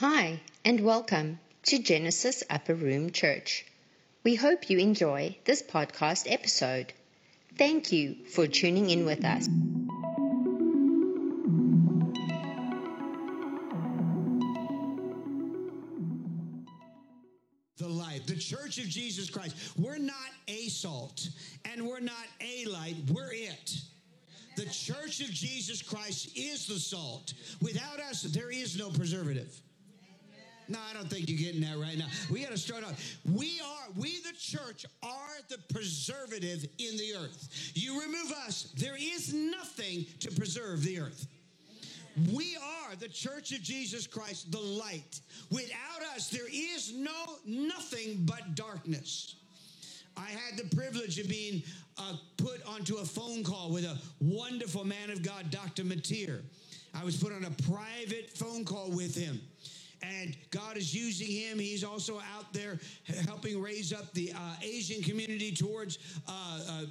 Hi, and welcome to Genesis Upper Room Church. We hope you enjoy this podcast episode. Thank you for tuning in with us. the light. The church of Jesus Christ. We're not a salt and we're not a light, we're it. The church of Jesus Christ is the salt. Without us, there is no preservative. No, I don't think you're getting that right now. We got to start off. We are, we the church are the preservative in the earth. You remove us, there is nothing to preserve the earth. We are the church of Jesus Christ, the light. Without us, there is no nothing but darkness. I had the privilege of being uh, put onto a phone call with a wonderful man of God, Dr. Matir. I was put on a private phone call with him and God is using him. He's also out there helping raise up the uh, Asian community towards uh, uh,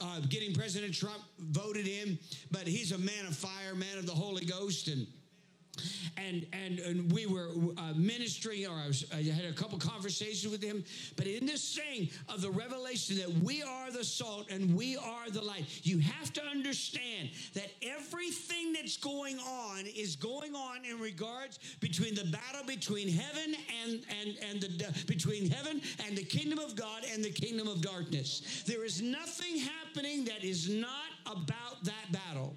uh, getting President Trump voted in. But he's a man of fire, man of the Holy Ghost, and and and, and we were uh, ministering or I, was, I had a couple conversations with him. But in this thing of the revelation that we are the salt and we are the light you have to understand that everything that's going on is going on in regards between the battle between heaven and and and the between heaven and the kingdom of God and the kingdom of darkness. There is nothing happening that is not about that battle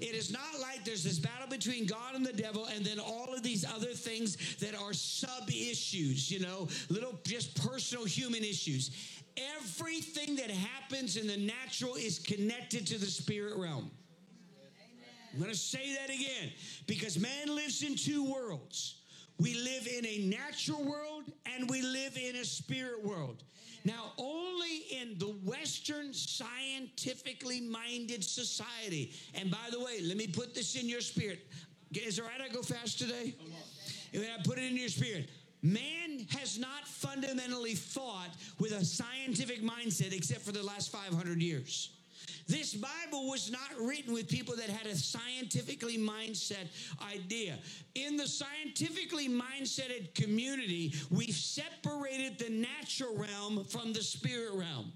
it is not like there's this battle between God and the devil and then all of these other things that are sub issues, you know, little just personal human issues. Everything that happens in the natural is connected to the spirit realm. I'm going to say that again because man lives in two worlds. We live in a natural world and we live in a spirit world. Now, only in the Western scientifically minded society, and by the way, let me put this in your spirit. Is it right I go fast today? And I put it in your spirit, man has not fundamentally thought with a scientific mindset except for the last 500 years. This Bible was not written with people that had a scientifically mindset idea. In the scientifically mindseted community, we've separated the natural realm from the spirit realm.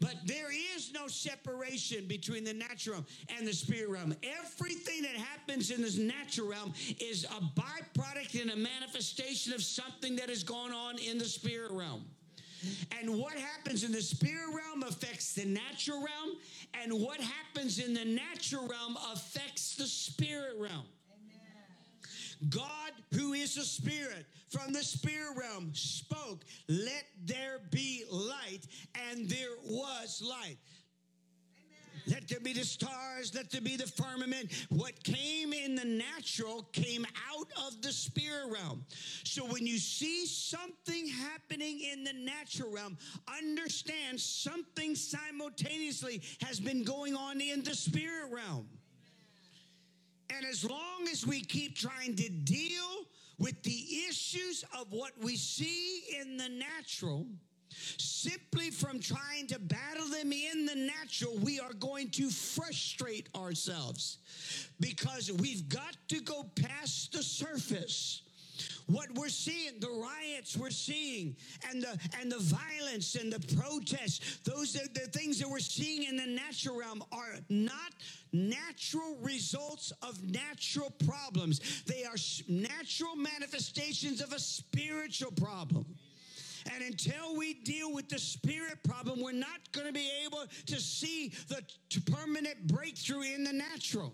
But there is no separation between the natural realm and the spirit realm. Everything that happens in this natural realm is a byproduct and a manifestation of something that has gone on in the spirit realm. And what happens in the spirit realm affects the natural realm, and what happens in the natural realm affects the spirit realm. God, who is a spirit, from the spirit realm spoke, Let there be light, and there was light. Let there be the stars, let there be the firmament. What came in the natural came out of the spirit realm. So when you see something happening in the natural realm, understand something simultaneously has been going on in the spirit realm. And as long as we keep trying to deal with the issues of what we see in the natural, Simply from trying to battle them in the natural, we are going to frustrate ourselves. Because we've got to go past the surface. What we're seeing the riots we're seeing and the and the violence and the protests those are the things that we're seeing in the natural realm are not natural results of natural problems. They are natural manifestations of a spiritual problem and until we deal with the spirit problem, we're not going to be able to see the permanent breakthrough in the natural.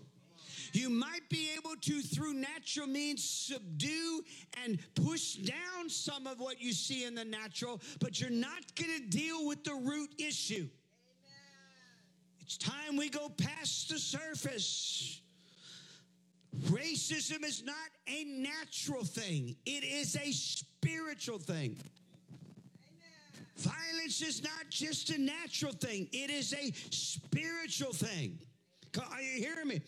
You might be able to, through natural means, subdue and push down some of what you see in the natural, but you're not going to deal with the root issue. It's time we go past the surface. Racism is not a natural thing, it is a spiritual thing. Violence is not just a natural thing, it is a spiritual thing. Are you hearing me?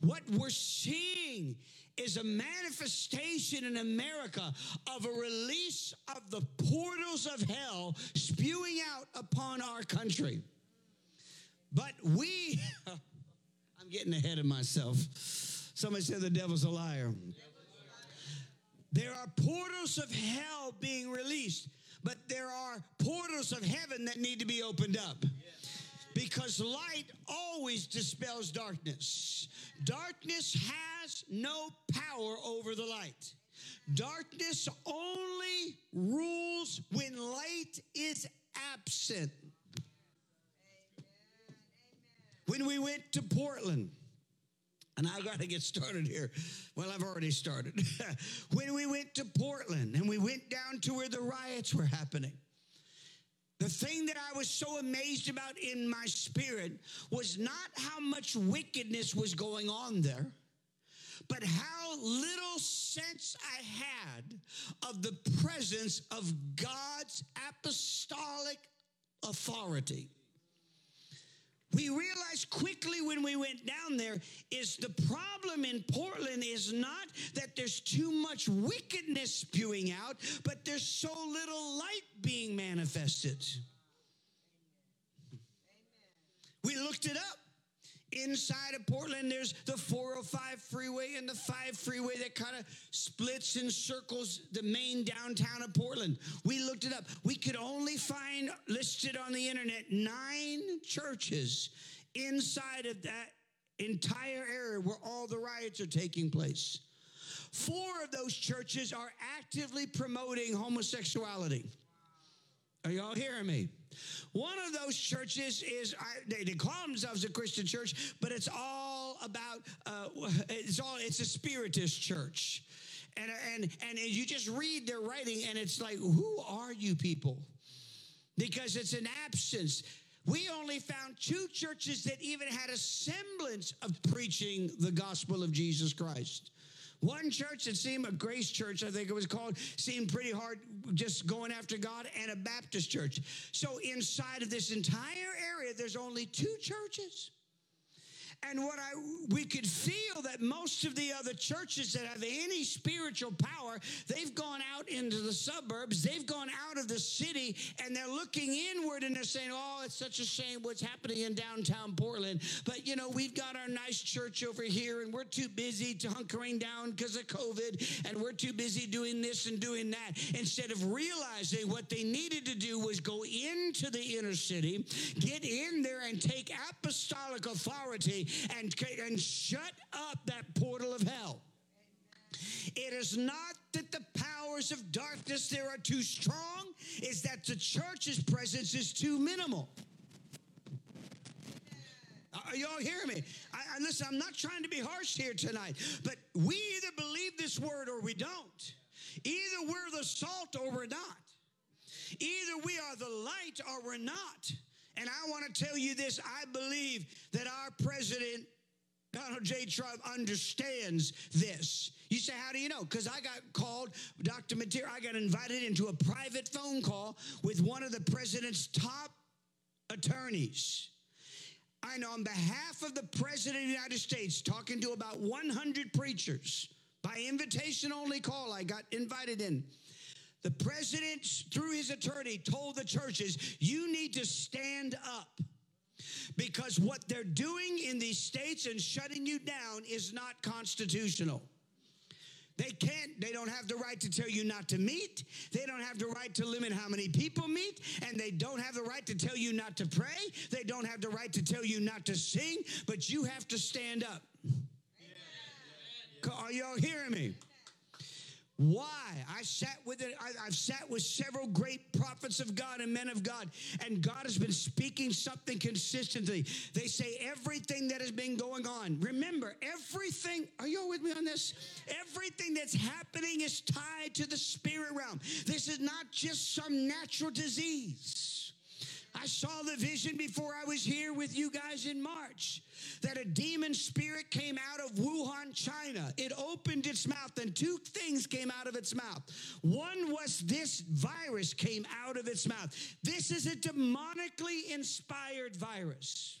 What we're seeing is a manifestation in America of a release of the portals of hell spewing out upon our country. But we, I'm getting ahead of myself. Somebody said the devil's a liar. There are portals of hell being released, but there are portals of heaven that need to be opened up. Because light always dispels darkness. Darkness has no power over the light. Darkness only rules when light is absent. When we went to Portland, and I got to get started here. Well, I've already started. when we went to Portland and we went down to where the riots were happening, the thing that I was so amazed about in my spirit was not how much wickedness was going on there, but how little sense I had of the presence of God's apostolic authority we realized quickly when we went down there is the problem in Portland is not that there's too much wickedness spewing out, but there's so little light being manifested. We looked it up. Inside of Portland, there's the 405 freeway and the 5 freeway that kind of splits and circles the main downtown of Portland. We looked it up. We could only find listed on the internet nine churches inside of that entire area where all the riots are taking place. Four of those churches are actively promoting homosexuality. Are y'all hearing me? One of those churches is they, call themselves a Christian church, but it's all about uh, it's all it's a spiritist church, and and and you just read their writing, and it's like, who are you people? Because it's an absence. We only found two churches that even had a semblance of preaching the gospel of Jesus Christ. One church that seemed a grace church, I think it was called, seemed pretty hard just going after God, and a Baptist church. So inside of this entire area, there's only two churches. And what I we could feel that most of the other churches that have any spiritual power, they've gone out into the suburbs, they've gone out of the city, and they're looking inward and they're saying, "Oh, it's such a shame what's happening in downtown Portland." But you know, we've got our nice church over here, and we're too busy to hunkering down because of COVID, and we're too busy doing this and doing that instead of realizing what they needed to do was go into the inner city, get in there, and take apostolic authority and, and shut up that portal of hell. It is not that the powers of darkness there are too strong, is that the church's presence is too minimal. Uh, are y'all hearing me? I, I, listen, I'm not trying to be harsh here tonight, but we either believe this word or we don't. Either we're the salt or we're not. Either we are the light or we're not. And I want to tell you this I believe that our president, Donald J. Trump, understands this. You say, How do you know? Because I got called, Dr. Mateer, I got invited into a private phone call with one of the president's top attorneys. And on behalf of the President of the United States, talking to about 100 preachers by invitation only call, I got invited in. The president, through his attorney, told the churches, you need to stand up because what they're doing in these states and shutting you down is not constitutional. They can't, they don't have the right to tell you not to meet. They don't have the right to limit how many people meet. And they don't have the right to tell you not to pray. They don't have the right to tell you not to sing. But you have to stand up. Amen. Are y'all hearing me? Why? I sat with it. I, have sat with several great prophets of God and men of God, and God has been speaking something consistently. They say everything that has been going on. Remember, everything. Are you all with me on this? Everything that's happening is tied to the spirit realm. This is not just some natural disease. I saw the vision before I was here with you guys in March that a demon spirit came out of Wuhan, China. It opened its mouth, and two things came out of its mouth. One was this virus came out of its mouth. This is a demonically inspired virus.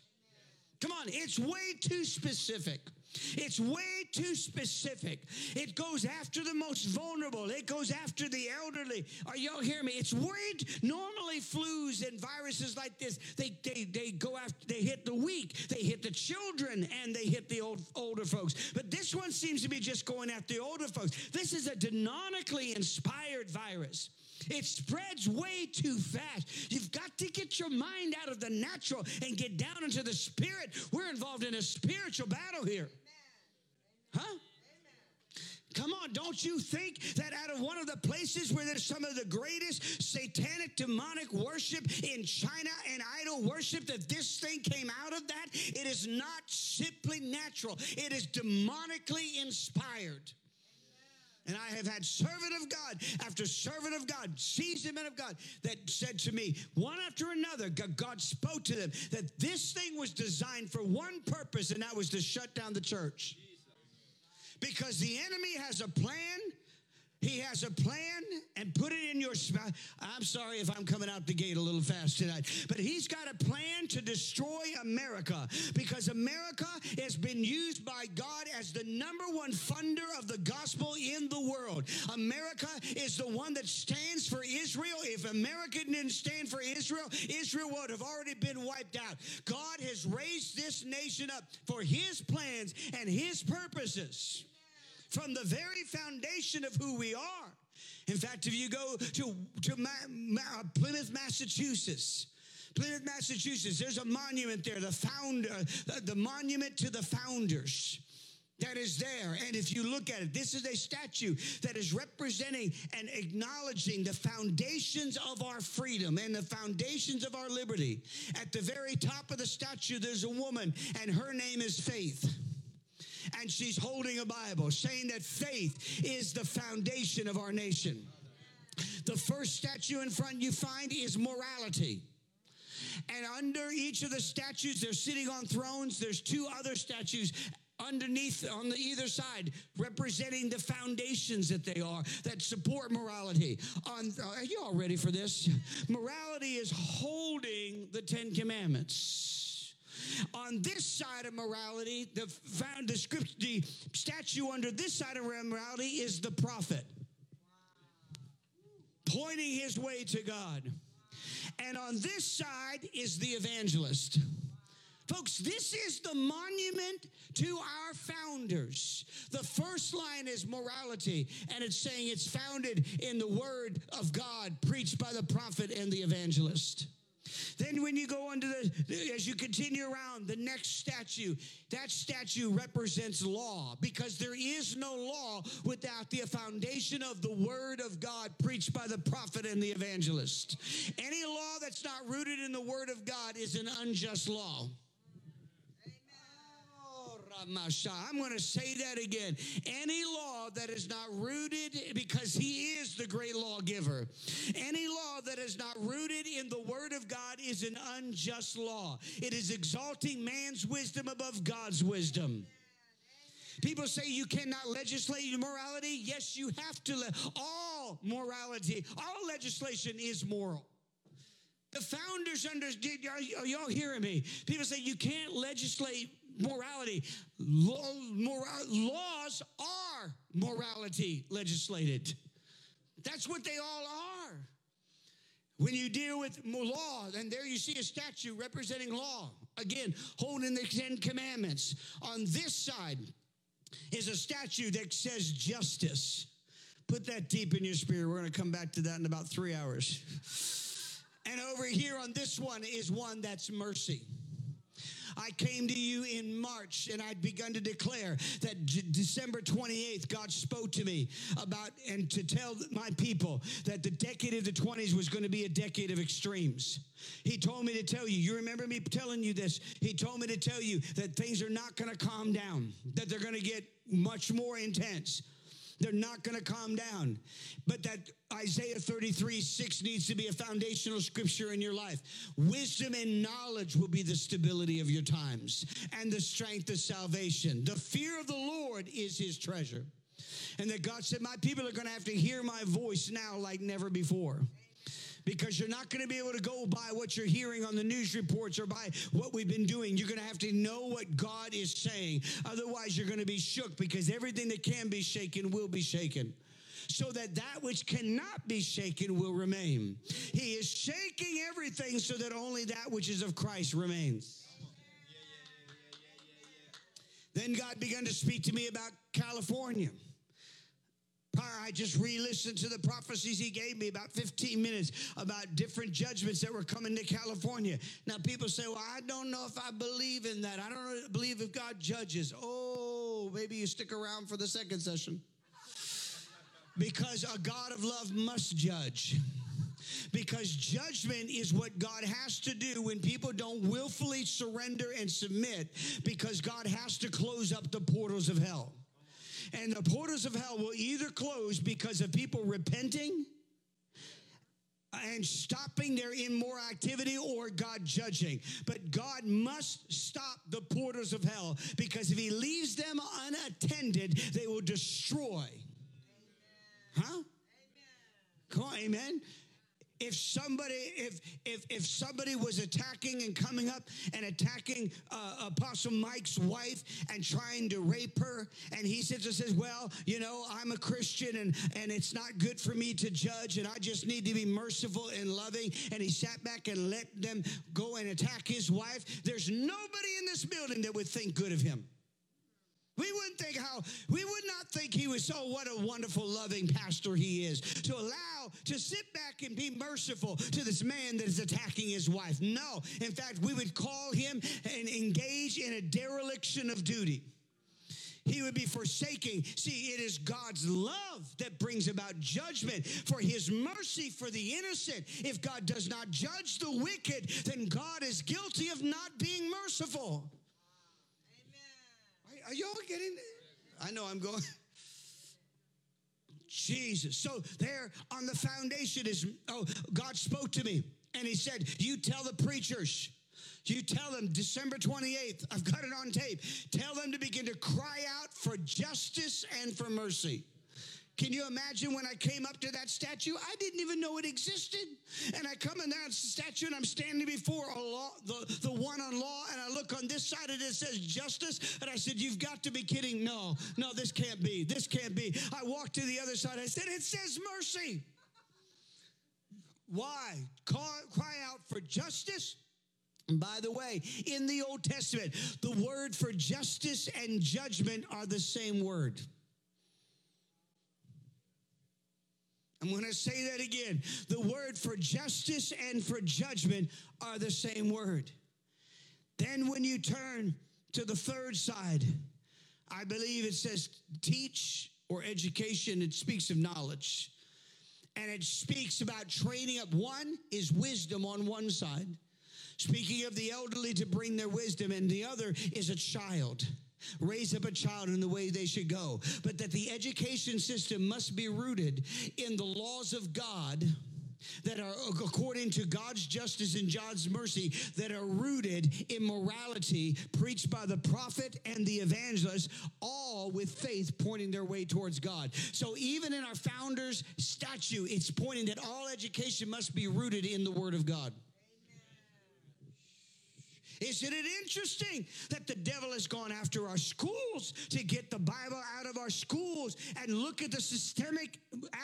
Come on, it's way too specific. It's way too specific. It goes after the most vulnerable. It goes after the elderly. Are y'all hearing me? It's worried. Normally, flus and viruses like this, they, they, they go after, they hit the weak, they hit the children, and they hit the old, older folks. But this one seems to be just going after the older folks. This is a demonically inspired virus. It spreads way too fast. You've got to get your mind out of the natural and get down into the spirit. We're involved in a spiritual battle here. Huh? Come on, don't you think that out of one of the places where there's some of the greatest satanic demonic worship in China and idol worship, that this thing came out of that? It is not simply natural, it is demonically inspired. And I have had servant of God after servant of God, seasoned men of God, that said to me, one after another, God spoke to them that this thing was designed for one purpose, and that was to shut down the church. Because the enemy has a plan he has a plan and put it in your. I'm sorry if I'm coming out the gate a little fast tonight, but he's got a plan to destroy America because America has been used by God as the number one funder of the gospel in the world. America is the one that stands for Israel. If America didn't stand for Israel, Israel would have already been wiped out. God has raised this nation up for his plans and his purposes from the very foundation of who we are. In fact, if you go to, to Ma- Ma- Plymouth, Massachusetts, Plymouth, Massachusetts, there's a monument there, the founder, the, the monument to the founders that is there. And if you look at it, this is a statue that is representing and acknowledging the foundations of our freedom and the foundations of our liberty. At the very top of the statue, there's a woman, and her name is Faith and she's holding a Bible, saying that faith is the foundation of our nation. The first statue in front you find is morality. And under each of the statues, they're sitting on thrones. There's two other statues underneath on the either side representing the foundations that they are that support morality on are you all ready for this morality is holding the 10 commandments on this side of morality, the found the script, the statue under this side of morality is the prophet, pointing his way to God. And on this side is the evangelist. Folks, this is the monument to our founders. The first line is morality, and it's saying it's founded in the word of God preached by the prophet and the evangelist. Then, when you go under the, as you continue around, the next statue, that statue represents law because there is no law without the foundation of the word of God preached by the prophet and the evangelist. Any law that's not rooted in the word of God is an unjust law. I'm going to say that again. Any law that is not rooted, because he is the great lawgiver, any law that is not rooted in the word of God is an unjust law. It is exalting man's wisdom above God's wisdom. People say you cannot legislate morality. Yes, you have to. Le- all morality, all legislation is moral. The founders understood. Y'all hearing me? People say you can't legislate morality. Law, laws are morality legislated. That's what they all are. When you deal with law, and there you see a statue representing law, again, holding the Ten Commandments. On this side is a statue that says justice. Put that deep in your spirit. We're going to come back to that in about three hours. And over here on this one is one that's mercy. I came to you in March and I'd begun to declare that J- December 28th, God spoke to me about and to tell my people that the decade of the 20s was going to be a decade of extremes. He told me to tell you, you remember me telling you this? He told me to tell you that things are not going to calm down, that they're going to get much more intense. They're not going to calm down. But that Isaiah 33 6 needs to be a foundational scripture in your life. Wisdom and knowledge will be the stability of your times and the strength of salvation. The fear of the Lord is his treasure. And that God said, My people are going to have to hear my voice now like never before because you're not going to be able to go by what you're hearing on the news reports or by what we've been doing. You're going to have to know what God is saying. Otherwise, you're going to be shook because everything that can be shaken will be shaken so that that which cannot be shaken will remain. He is shaking everything so that only that which is of Christ remains. Then God began to speak to me about California. I just re listened to the prophecies he gave me about 15 minutes about different judgments that were coming to California. Now, people say, Well, I don't know if I believe in that. I don't believe if God judges. Oh, maybe you stick around for the second session. Because a God of love must judge because judgment is what God has to do when people don't willfully surrender and submit because God has to close up the portals of hell. And the portals of hell will either close because of people repenting and stopping their immoral activity or God judging. But God must stop the portals of hell because if He leaves them unattended, they will destroy. Huh? Come on, amen if somebody if if if somebody was attacking and coming up and attacking uh, apostle mike's wife and trying to rape her and he sits and says well you know i'm a christian and and it's not good for me to judge and i just need to be merciful and loving and he sat back and let them go and attack his wife there's nobody in this building that would think good of him we wouldn't think how, we would not think he was, oh, what a wonderful, loving pastor he is. To allow, to sit back and be merciful to this man that is attacking his wife. No. In fact, we would call him and engage in a dereliction of duty. He would be forsaking. See, it is God's love that brings about judgment for his mercy for the innocent. If God does not judge the wicked, then God is guilty of not being merciful. Are y'all getting I know I'm going. Jesus. So there on the foundation is, oh, God spoke to me and he said, You tell the preachers, you tell them December 28th, I've got it on tape. Tell them to begin to cry out for justice and for mercy. Can you imagine when I came up to that statue? I didn't even know it existed. And I come in that statue and I'm standing before law, the, the one on law, on this side and it says justice. And I said, You've got to be kidding. No, no, this can't be. This can't be. I walked to the other side. I said, It says mercy. Why? Call, cry out for justice. By the way, in the Old Testament, the word for justice and judgment are the same word. I'm going to say that again. The word for justice and for judgment are the same word. Then, when you turn to the third side, I believe it says teach or education. It speaks of knowledge. And it speaks about training up. One is wisdom on one side, speaking of the elderly to bring their wisdom, and the other is a child raise up a child in the way they should go, but that the education system must be rooted in the laws of God that are according to God's justice and God's mercy that are rooted in morality preached by the prophet and the evangelist all with faith pointing their way towards God. So even in our founders statue it's pointing that all education must be rooted in the word of God. Isn't it interesting that the devil has gone after our schools to get the Bible out of our schools and look at the systemic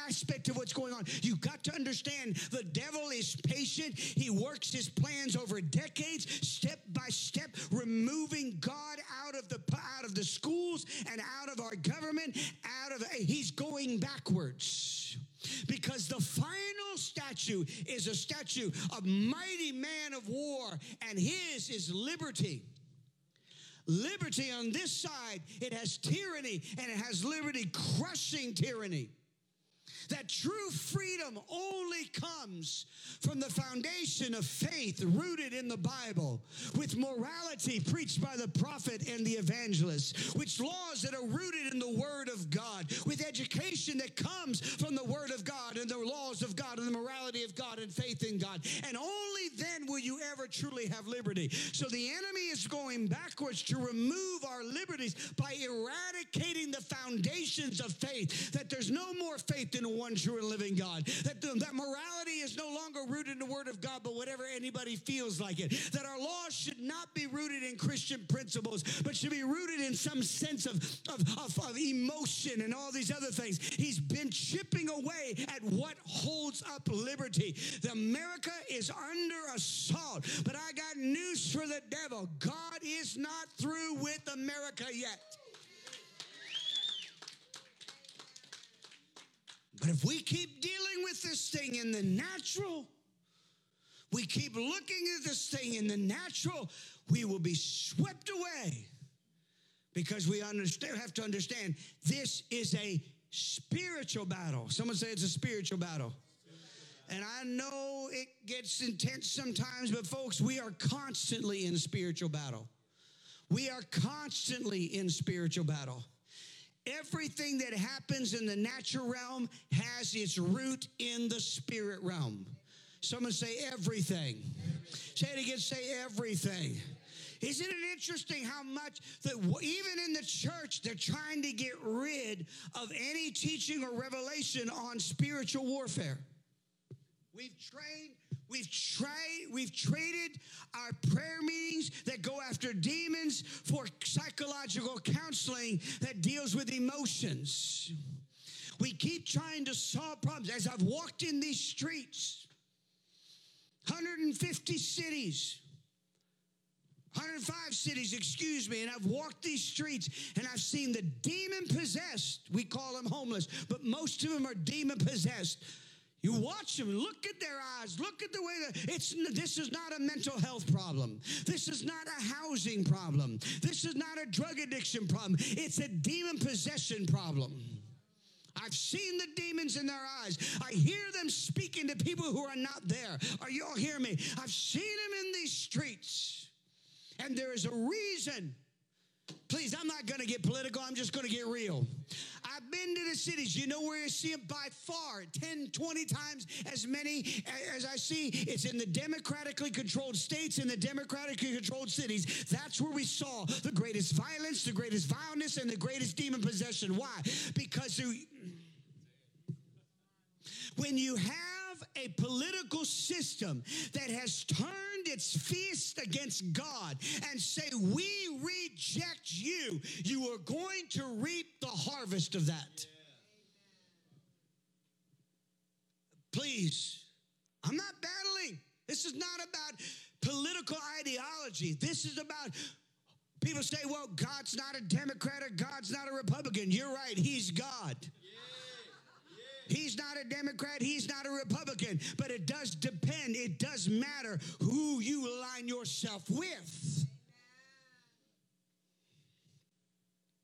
aspect of what's going on? You've got to understand the devil is patient. He works his plans over decades, step by step, removing God out of the out of the schools and out of our government, out of he's going backwards because the final statue is a statue of mighty man of war and his is liberty. Liberty on this side it has tyranny and it has liberty crushing tyranny that true freedom only comes from the foundation of faith rooted in the Bible, with morality preached by the prophet and the evangelist, with laws that are rooted in the Word of God, with education that comes from the Word of God and the laws of God and the morality of God and faith in God. And only then will you ever truly have liberty. So the enemy is going backwards to remove our liberties by eradicating the foundations of faith. That there's no more faith in one true and living God. That, that morality is no longer rooted in the Word of God, but whatever anybody feels like it. That our laws should not be rooted in Christian principles, but should be rooted in some sense of, of, of, of emotion and all these other things. He's been chipping away at what holds up liberty. The America is under assault, but I got news for the devil. God is not through with America yet. But if we keep dealing with this thing in the natural, we keep looking at this thing in the natural, we will be swept away because we understand, have to understand this is a spiritual battle. Someone say it's a spiritual battle. And I know it gets intense sometimes, but folks, we are constantly in spiritual battle. We are constantly in spiritual battle. Everything that happens in the natural realm has its root in the spirit realm. Someone say everything. Say it again, say everything. Isn't it interesting how much that even in the church, they're trying to get rid of any teaching or revelation on spiritual warfare? We've trained We've tried, we've traded our prayer meetings that go after demons for psychological counseling that deals with emotions. We keep trying to solve problems. As I've walked in these streets, 150 cities, 105 cities, excuse me, and I've walked these streets and I've seen the demon possessed. We call them homeless, but most of them are demon possessed you watch them, look at their eyes, look at the way that it's this is not a mental health problem. This is not a housing problem. This is not a drug addiction problem. It's a demon possession problem. I've seen the demons in their eyes. I hear them speaking to people who are not there. Are you all hear me? I've seen them in these streets. And there is a reason Please, I'm not going to get political. I'm just going to get real. I've been to the cities. You know where you see them by far 10, 20 times as many as I see. It's in the democratically controlled states, in the democratically controlled cities. That's where we saw the greatest violence, the greatest violence, and the greatest demon possession. Why? Because when you have a political system that has turned its fist against God and say, We reject you, you are going to reap the harvest of that. Please, I'm not battling. This is not about political ideology. This is about people say, well, God's not a Democrat or God's not a Republican. You're right, He's God. He's not a Democrat, he's not a Republican, but it does depend, it does matter who you align yourself with.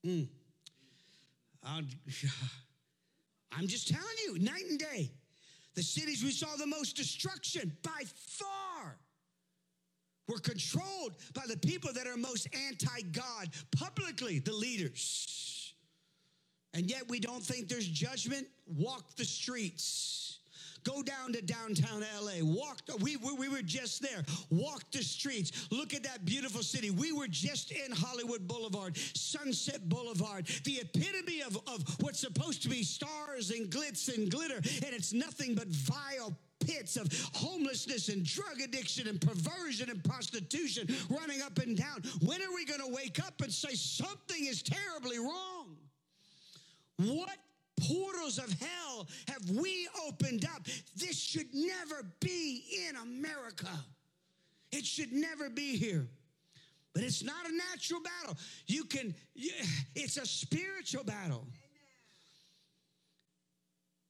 Mm. I'm just telling you, night and day, the cities we saw the most destruction by far were controlled by the people that are most anti God publicly, the leaders and yet we don't think there's judgment, walk the streets. Go down to downtown LA. Walk. We, we, we, were just there. Walk the streets. Look at that beautiful city. We were just in Hollywood Boulevard, Sunset Boulevard, the epitome of, of what's supposed to be stars and glitz and glitter, and it's nothing but vile pits of homelessness and drug addiction and perversion and prostitution running up and down. When are we going to wake up and say something is terribly wrong? What portals of hell have we opened up? This should never be in America. It should never be here. But it's not a natural battle. You can, it's a spiritual battle.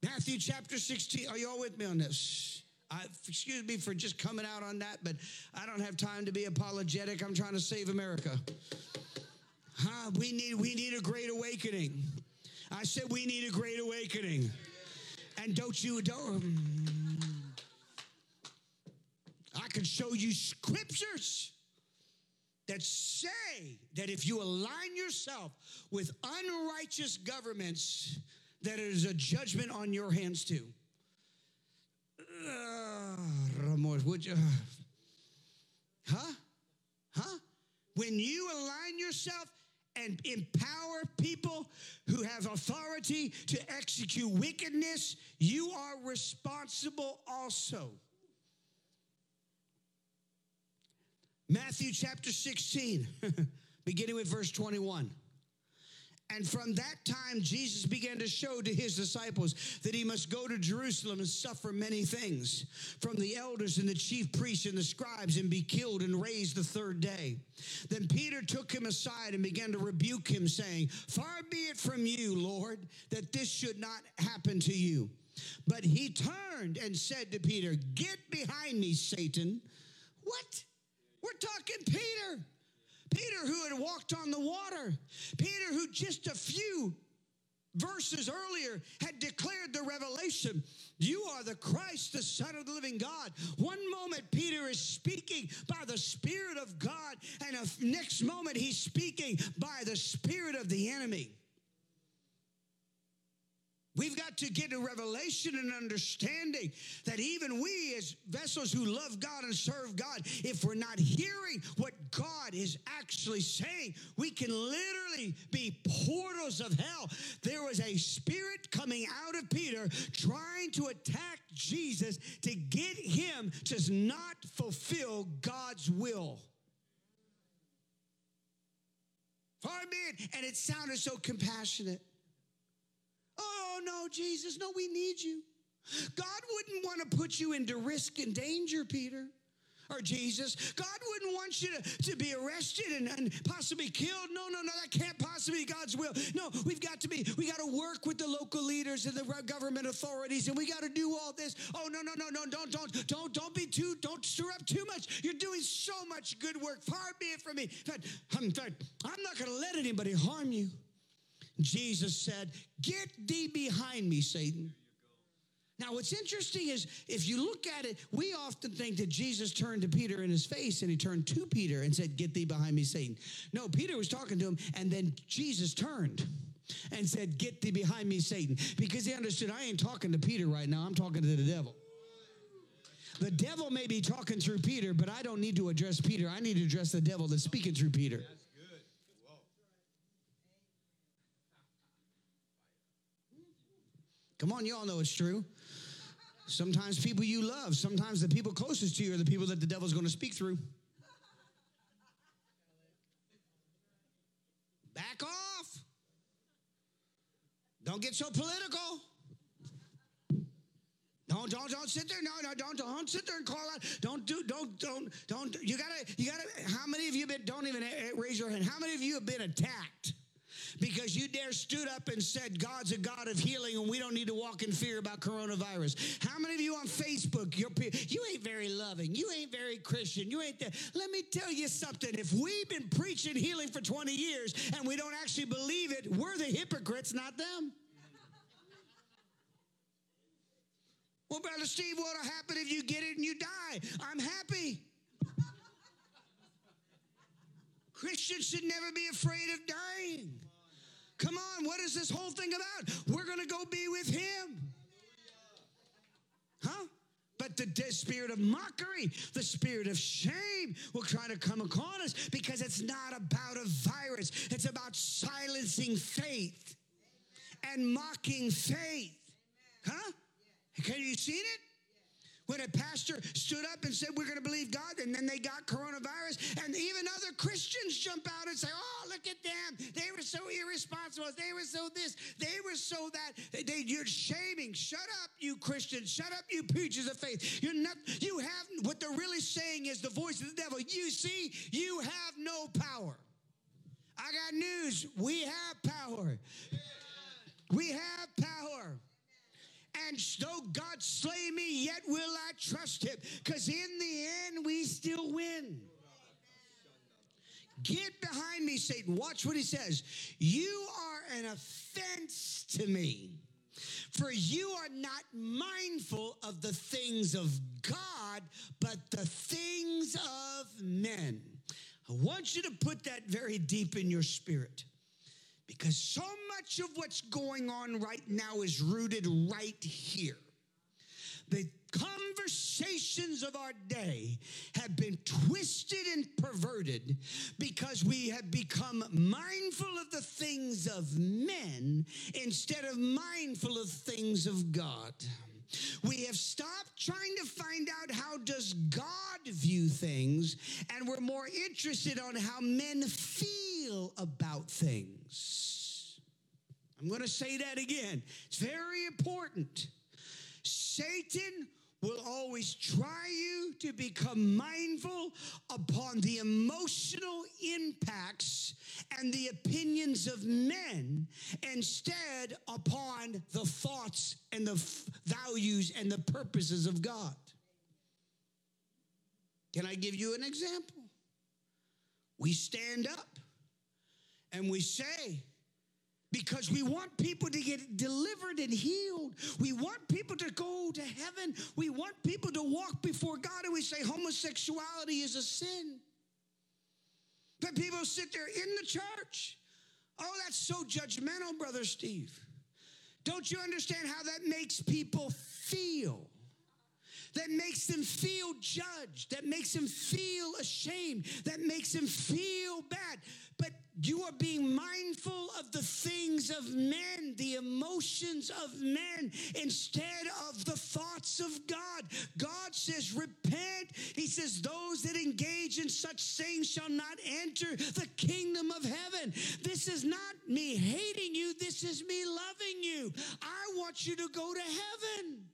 Matthew chapter 16. Are you all with me on this? I, excuse me for just coming out on that, but I don't have time to be apologetic. I'm trying to save America. Huh? We need we need a great awakening. I said we need a great awakening. And don't you don't I can show you scriptures that say that if you align yourself with unrighteous governments, that it is a judgment on your hands too. Uh, would you? Huh? Huh? When you align yourself and empower people who have authority to execute wickedness, you are responsible also. Matthew chapter 16, beginning with verse 21. And from that time, Jesus began to show to his disciples that he must go to Jerusalem and suffer many things from the elders and the chief priests and the scribes and be killed and raised the third day. Then Peter took him aside and began to rebuke him, saying, Far be it from you, Lord, that this should not happen to you. But he turned and said to Peter, Get behind me, Satan. What? We're talking Peter. Peter, who had walked on the water. Peter, who just a few verses earlier had declared the revelation you are the Christ, the Son of the living God. One moment, Peter is speaking by the Spirit of God, and the next moment, he's speaking by the Spirit of the enemy. We've got to get a revelation and understanding that even we, as vessels who love God and serve God, if we're not hearing what God is actually saying, we can literally be portals of hell. There was a spirit coming out of Peter trying to attack Jesus to get him to not fulfill God's will. Far be it. And it sounded so compassionate. Oh, no, Jesus, no, we need you. God wouldn't want to put you into risk and danger, Peter or Jesus. God wouldn't want you to, to be arrested and, and possibly killed. No, no, no, that can't possibly be God's will. No, we've got to be, we got to work with the local leaders and the government authorities, and we got to do all this. Oh, no, no, no, no, don't, don't, don't, don't be too, don't stir up too much. You're doing so much good work. Far be it from me. In fact, fact I'm not going to let anybody harm you. Jesus said, Get thee behind me, Satan. Now, what's interesting is if you look at it, we often think that Jesus turned to Peter in his face and he turned to Peter and said, Get thee behind me, Satan. No, Peter was talking to him, and then Jesus turned and said, Get thee behind me, Satan. Because he understood, I ain't talking to Peter right now, I'm talking to the devil. The devil may be talking through Peter, but I don't need to address Peter. I need to address the devil that's speaking through Peter. Come on, you all know it's true. Sometimes people you love, sometimes the people closest to you are the people that the devil's going to speak through. Back off. Don't get so political. Don't don't don't sit there. No, no, don't don't sit there and call out. Don't do don't don't don't. You gotta you gotta. How many of you been? Don't even raise your hand. How many of you have been attacked? Because you dare stood up and said God's a God of healing and we don't need to walk in fear about coronavirus. How many of you on Facebook, you ain't very loving, you ain't very Christian, you ain't that. Let me tell you something. If we've been preaching healing for 20 years and we don't actually believe it, we're the hypocrites, not them. Well, Brother Steve, what'll happen if you get it and you die? I'm happy. Christians should never be afraid of dying. Come on, what is this whole thing about? We're going to go be with him. Huh? But the spirit of mockery, the spirit of shame will try to come upon us because it's not about a virus. It's about silencing faith and mocking faith. Huh? Can you see it? When a pastor stood up and said, We're going to believe God, and then they got coronavirus, and even other Christians jump out and say, Oh, look at them. They were so irresponsible. They were so this. They were so that. They, you're shaming. Shut up, you Christians. Shut up, you preachers of faith. You're not, you have, what they're really saying is the voice of the devil. You see, you have no power. I got news. We have power. We have power. And though God slay me, yet will I trust him. Because in the end, we still win. Get behind me, Satan. Watch what he says. You are an offense to me, for you are not mindful of the things of God, but the things of men. I want you to put that very deep in your spirit because so much of what's going on right now is rooted right here. The conversations of our day have been twisted and perverted because we have become mindful of the things of men instead of mindful of things of God. We have stopped trying to find out how does God view things and we're more interested on how men feel about things. I'm going to say that again. It's very important. Satan will always try you to become mindful upon the emotional impacts and the opinions of men instead upon the thoughts and the f- values and the purposes of God. Can I give you an example? We stand up and we say, because we want people to get delivered and healed. We want people to go to heaven. We want people to walk before God, and we say homosexuality is a sin. But people sit there in the church. Oh, that's so judgmental, Brother Steve. Don't you understand how that makes people feel? That makes them feel judged, that makes them feel ashamed, that makes them feel bad. But you are being mindful of the things of men, the emotions of men, instead of the thoughts of God. God says, Repent. He says, Those that engage in such things shall not enter the kingdom of heaven. This is not me hating you, this is me loving you. I want you to go to heaven.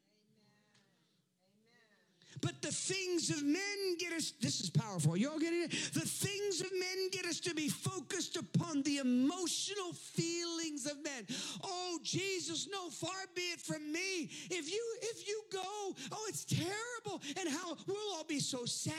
But the things of men get us, this is powerful. Y'all getting it? The things of men get us to be focused upon the emotional feelings of men. Oh, Jesus, no, far be it from me. If you if you go, oh, it's terrible. And how we'll all be so sad.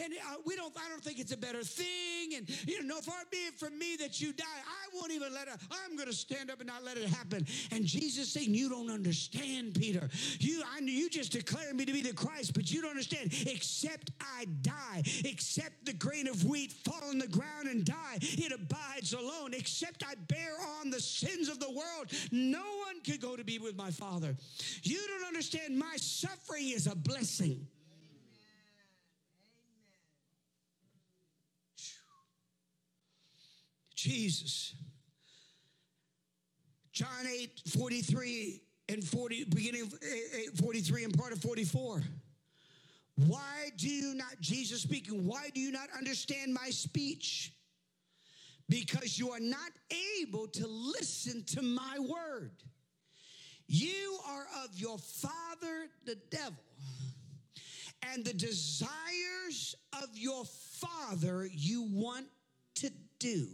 And uh, we don't, I don't think it's a better thing. And you know, no, far be it from me that you die. I won't even let it, I'm gonna stand up and not let it happen. And Jesus saying, You don't understand, Peter. You I you just declared me to be the Christ, but you don't understand. Except I die, except the grain of wheat fall on the ground and die, it abides alone. Except I bear on the sins of the world, no one could go to be with my Father. You don't understand. My suffering is a blessing. Jesus. John 8, 43 and 40, beginning of 43 and part of 44. Why do you not, Jesus speaking, why do you not understand my speech? Because you are not able to listen to my word. You are of your father, the devil, and the desires of your father you want to do.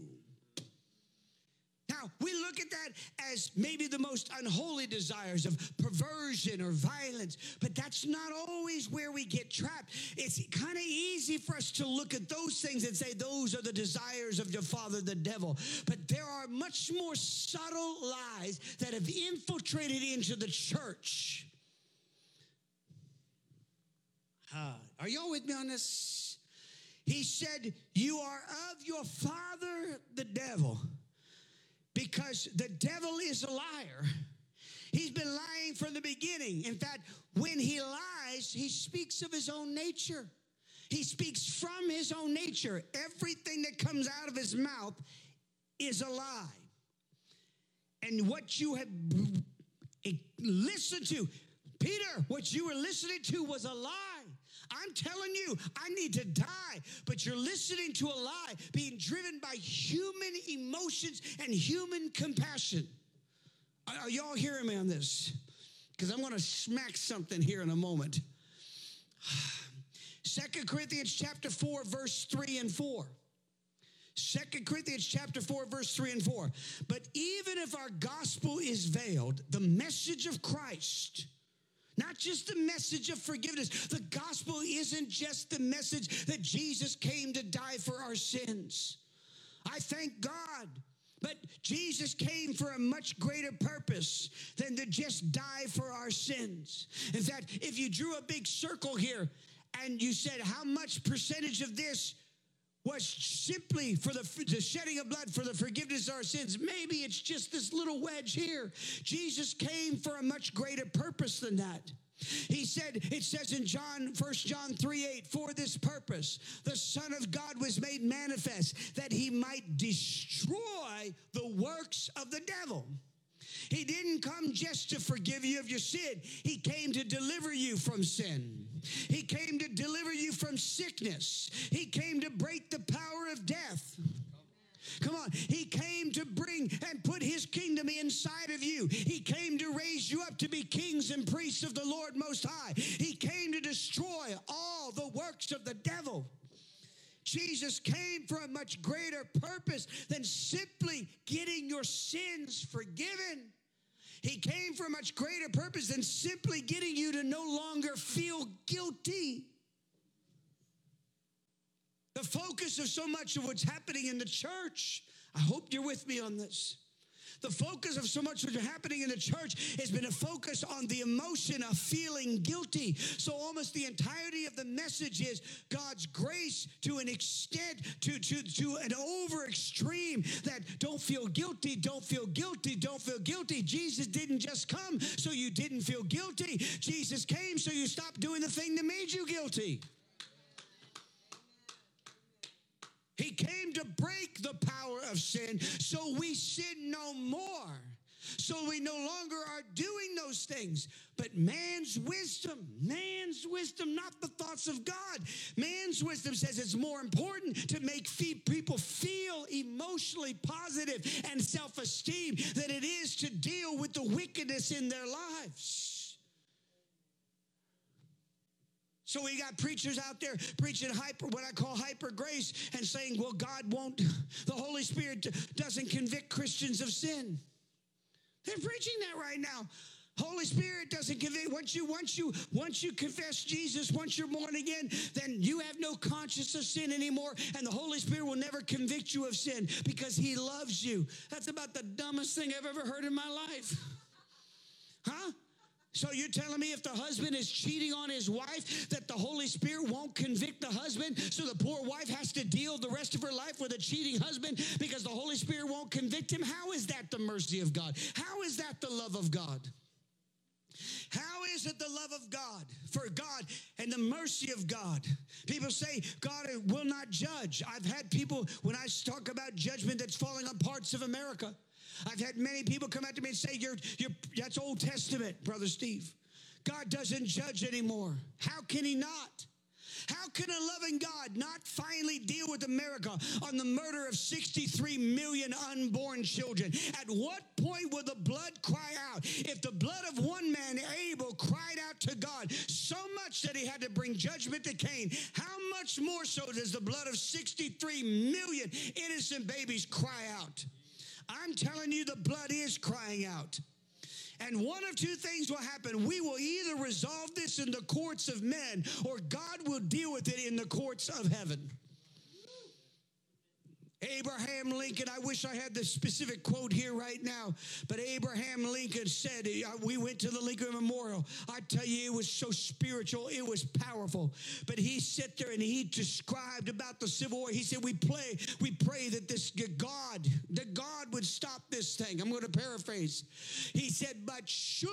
Now, we look at that as maybe the most unholy desires of perversion or violence, but that's not always where we get trapped. It's kind of easy for us to look at those things and say, those are the desires of your father, the devil. But there are much more subtle lies that have infiltrated into the church. Uh, are y'all with me on this? He said, You are of your father, the devil because the devil is a liar. He's been lying from the beginning. In fact, when he lies, he speaks of his own nature. He speaks from his own nature. Everything that comes out of his mouth is a lie. And what you have listened to, Peter, what you were listening to was a lie. I'm telling you, I need to die. But you're listening to a lie, being driven by human emotions and human compassion. Are y'all hearing me on this? Because I'm going to smack something here in a moment. Second Corinthians chapter 4, verse 3 and 4. Second Corinthians chapter 4, verse 3 and 4. But even if our gospel is veiled, the message of Christ, not just the message of forgiveness. The gospel isn't just the message that Jesus came to die for our sins. I thank God. But Jesus came for a much greater purpose than to just die for our sins. In fact, if you drew a big circle here and you said, How much percentage of this was simply for the, the, shedding of blood for the forgiveness of our sins. Maybe it's just this little wedge here. Jesus came for a much greater purpose than that. He said, it says in John, 1 John 3 8, for this purpose, the Son of God was made manifest that he might destroy the works of the devil. He didn't come just to forgive you of your sin. He came to deliver you from sin. He came to deliver you from sickness. He came to break the power of death. Come on. He came to bring and put his kingdom inside of you. He came to raise you up to be kings and priests of the Lord Most High. He came to destroy all the works of the devil. Jesus came for a much greater purpose than simply getting your sins forgiven. He came for a much greater purpose than simply getting you to no longer feel guilty. The focus of so much of what's happening in the church, I hope you're with me on this. The focus of so much what's happening in the church has been a focus on the emotion of feeling guilty. So almost the entirety of the message is God's grace to an extent, to, to, to an over extreme that don't feel guilty, don't feel guilty, don't feel guilty. Jesus didn't just come so you didn't feel guilty. Jesus came so you stopped doing the thing that made you guilty. He came to break the power of sin so we sin no more. So we no longer are doing those things. But man's wisdom, man's wisdom, not the thoughts of God. Man's wisdom says it's more important to make people feel emotionally positive and self esteem than it is to deal with the wickedness in their lives. So we got preachers out there preaching hyper, what I call hyper grace, and saying, well, God won't, the Holy Spirit doesn't convict Christians of sin. They're preaching that right now. Holy Spirit doesn't convict. Once you, once you, once you confess Jesus, once you're born again, then you have no conscience of sin anymore, and the Holy Spirit will never convict you of sin because He loves you. That's about the dumbest thing I've ever heard in my life. Huh? So you're telling me if the husband is cheating on his wife, that the Holy Spirit won't convict the husband, so the poor wife has to deal the rest of her life with a cheating husband because the Holy Spirit won't convict him? How is that the mercy of God? How is that the love of God? How is it the love of God for God and the mercy of God? People say God will not judge. I've had people, when I talk about judgment that's falling on parts of America, I've had many people come out to me and say, you're, you're, that's Old Testament, Brother Steve. God doesn't judge anymore. How can He not? How can a loving God not finally deal with America on the murder of 63 million unborn children? At what point will the blood cry out? If the blood of one man, Abel, cried out to God so much that he had to bring judgment to Cain, how much more so does the blood of 63 million innocent babies cry out? I'm telling you, the blood is crying out. And one of two things will happen. We will either resolve this in the courts of men or God will deal with it in the courts of heaven. Abraham Lincoln, I wish I had the specific quote here right now, but Abraham Lincoln said, uh, We went to the Lincoln Memorial. I tell you, it was so spiritual, it was powerful. But he sat there and he described about the Civil War. He said, We play, we pray that this God, that God would stop this thing. I'm going to paraphrase. He said, But should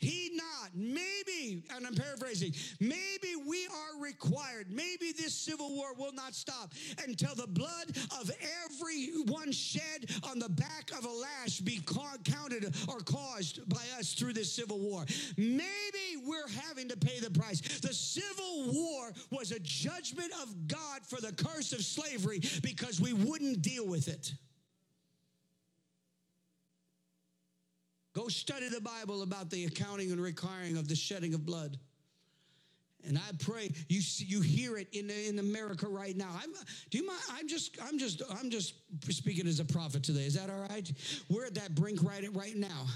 he not. Maybe, and I'm paraphrasing, maybe we are required, maybe this civil war will not stop until the blood of everyone shed on the back of a lash be counted or caused by us through this civil war. Maybe we're having to pay the price. The Civil War was a judgment of God for the curse of slavery because we wouldn't deal with it. Go study the Bible about the accounting and requiring of the shedding of blood. And I pray you see, you hear it in in America right now. I'm, do you mind? I'm just I'm just I'm just speaking as a prophet today. Is that all right? We're at that brink right right now,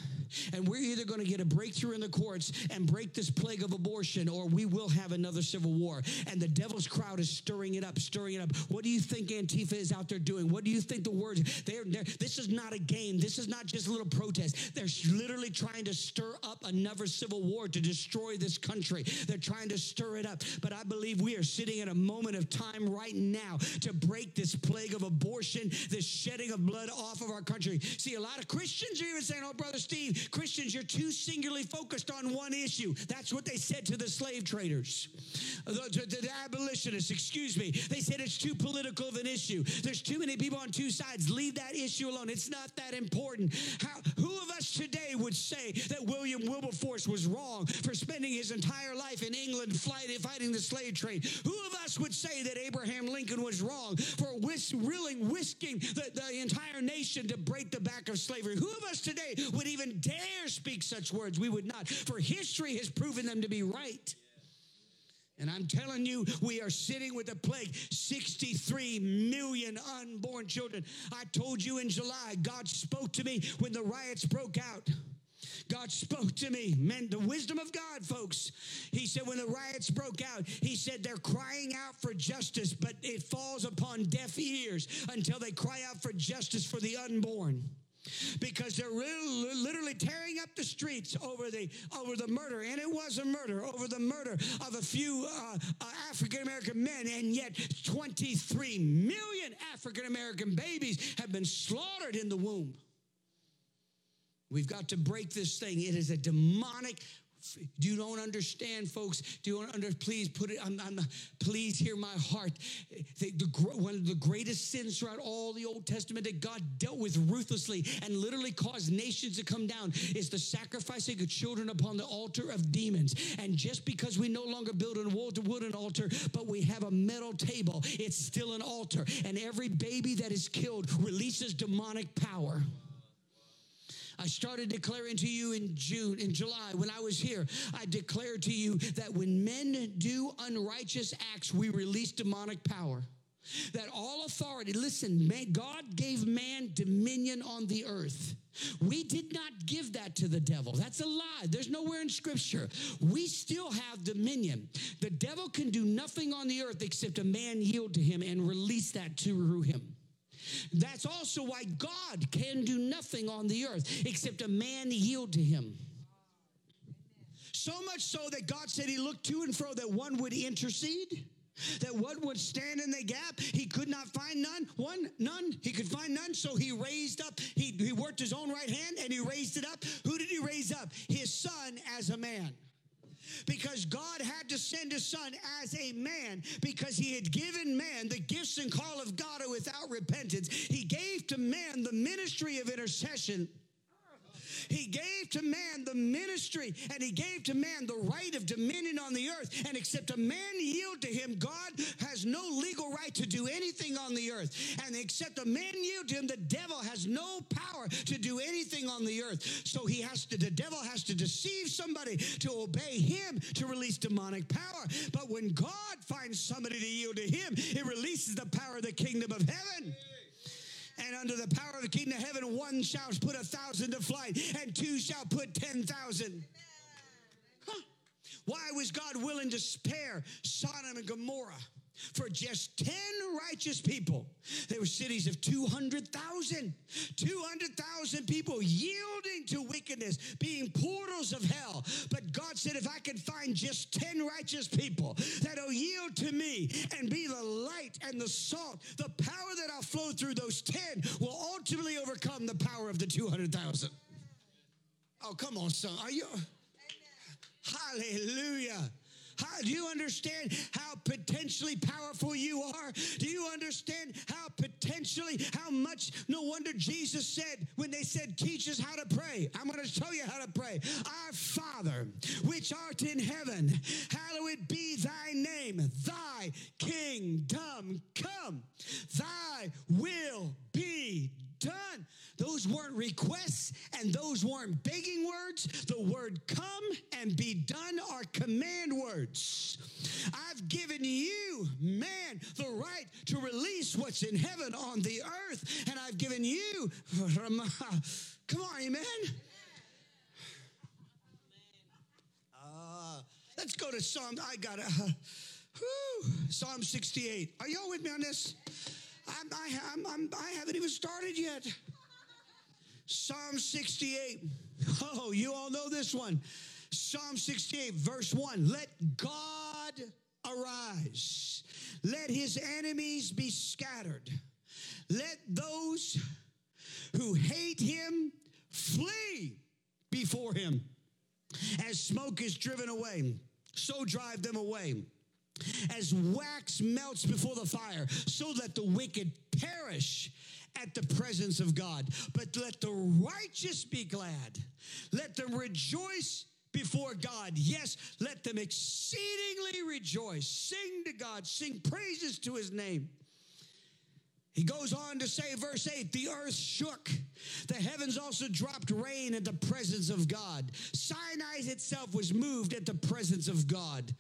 and we're either going to get a breakthrough in the courts and break this plague of abortion, or we will have another civil war. And the devil's crowd is stirring it up, stirring it up. What do you think Antifa is out there doing? What do you think the words? They're, they're this is not a game. This is not just a little protest. They're literally trying to stir up another civil war to destroy this country. They're trying to stir it up. But I believe we are sitting at a moment of time right now to break this plague of abortion, this shedding of blood off of our country. See, a lot of Christians are even saying, oh, Brother Steve, Christians, you're too singularly focused on one issue. That's what they said to the slave traders, the, the, the abolitionists, excuse me. They said it's too political of an issue. There's too many people on two sides. Leave that issue alone. It's not that important. How, who of us today would say that William Wilberforce was wrong for spending his entire life in England fighting the slave trade? Who of us would say that Abraham Lincoln was wrong for really whisking the, the entire nation to break the back of slavery? Who of us today would even dare speak such words? We would not, for history has proven them to be right. And I'm telling you, we are sitting with a plague 63 million unborn children. I told you in July, God spoke to me when the riots broke out. God spoke to me. Man, the wisdom of God, folks. He said, when the riots broke out, He said, they're crying out for justice, but it falls upon deaf ears until they cry out for justice for the unborn because they're literally tearing up the streets over the over the murder and it was a murder over the murder of a few uh, uh, African American men and yet 23 million African American babies have been slaughtered in the womb we've got to break this thing it is a demonic do you don't understand, folks? Do you under? Please put it. Please hear my heart. The, the, one of the greatest sins throughout all the Old Testament that God dealt with ruthlessly and literally caused nations to come down is the sacrificing of children upon the altar of demons. And just because we no longer build a wooden altar, but we have a metal table, it's still an altar. And every baby that is killed releases demonic power. I started declaring to you in June, in July, when I was here, I declared to you that when men do unrighteous acts, we release demonic power. That all authority, listen, man, God gave man dominion on the earth. We did not give that to the devil. That's a lie. There's nowhere in scripture. We still have dominion. The devil can do nothing on the earth except a man yield to him and release that to him. That's also why God can do nothing on the earth except a man yield to him. So much so that God said he looked to and fro that one would intercede, that one would stand in the gap. He could not find none, one, none. He could find none, so he raised up, he, he worked his own right hand and he raised it up. Who did he raise up? His son as a man because God had to send his son as a man because he had given man the gifts and call of God without repentance. He gave to man the ministry of intercession he gave to man the ministry and he gave to man the right of dominion on the earth. And except a man yield to him, God has no legal right to do anything on the earth. And except a man yield to him, the devil has no power to do anything on the earth. So he has to, the devil has to deceive somebody to obey him to release demonic power. But when God finds somebody to yield to him, it releases the power of the kingdom of heaven and under the power of the kingdom of heaven, one shall put a thousand to flight, and two shall put ten thousand. Huh. Why was God willing to spare Sodom and Gomorrah? For just 10 righteous people. There were cities of 200,000. 200,000 people yielding to wickedness, being portals of hell. But God said, if I can find just 10 righteous people that'll yield to me and be the light and the salt, the power that I'll flow through those 10 will ultimately overcome the power of the 200,000. Oh, come on, son. Are you? Hallelujah. How, do you understand how potentially powerful you are? Do you understand how potentially, how much? No wonder Jesus said, when they said, teach us how to pray, I'm going to show you how to pray. Our Father, which art in heaven, hallowed be thy name, thy kingdom come, thy will be done. Those weren't requests and those weren't begging words. The word come and be done are command words. I've given you, man, the right to release what's in heaven on the earth, and I've given you, come on, amen. Uh, let's go to Psalm. I got it. Uh, Psalm 68. Are y'all with me on this? I'm, I, I'm, I'm, I haven't even started yet. Psalm 68. Oh, you all know this one. Psalm 68, verse 1. Let God God arise. Let his enemies be scattered. Let those who hate him flee before him. As smoke is driven away, so drive them away. As wax melts before the fire, so let the wicked perish at the presence of God. But let the righteous be glad. Let them rejoice before God. Yes, let them exceedingly rejoice. Sing to God, sing praises to his name. He goes on to say, verse 8, the earth shook. The heavens also dropped rain at the presence of God. Sinai itself was moved at the presence of God.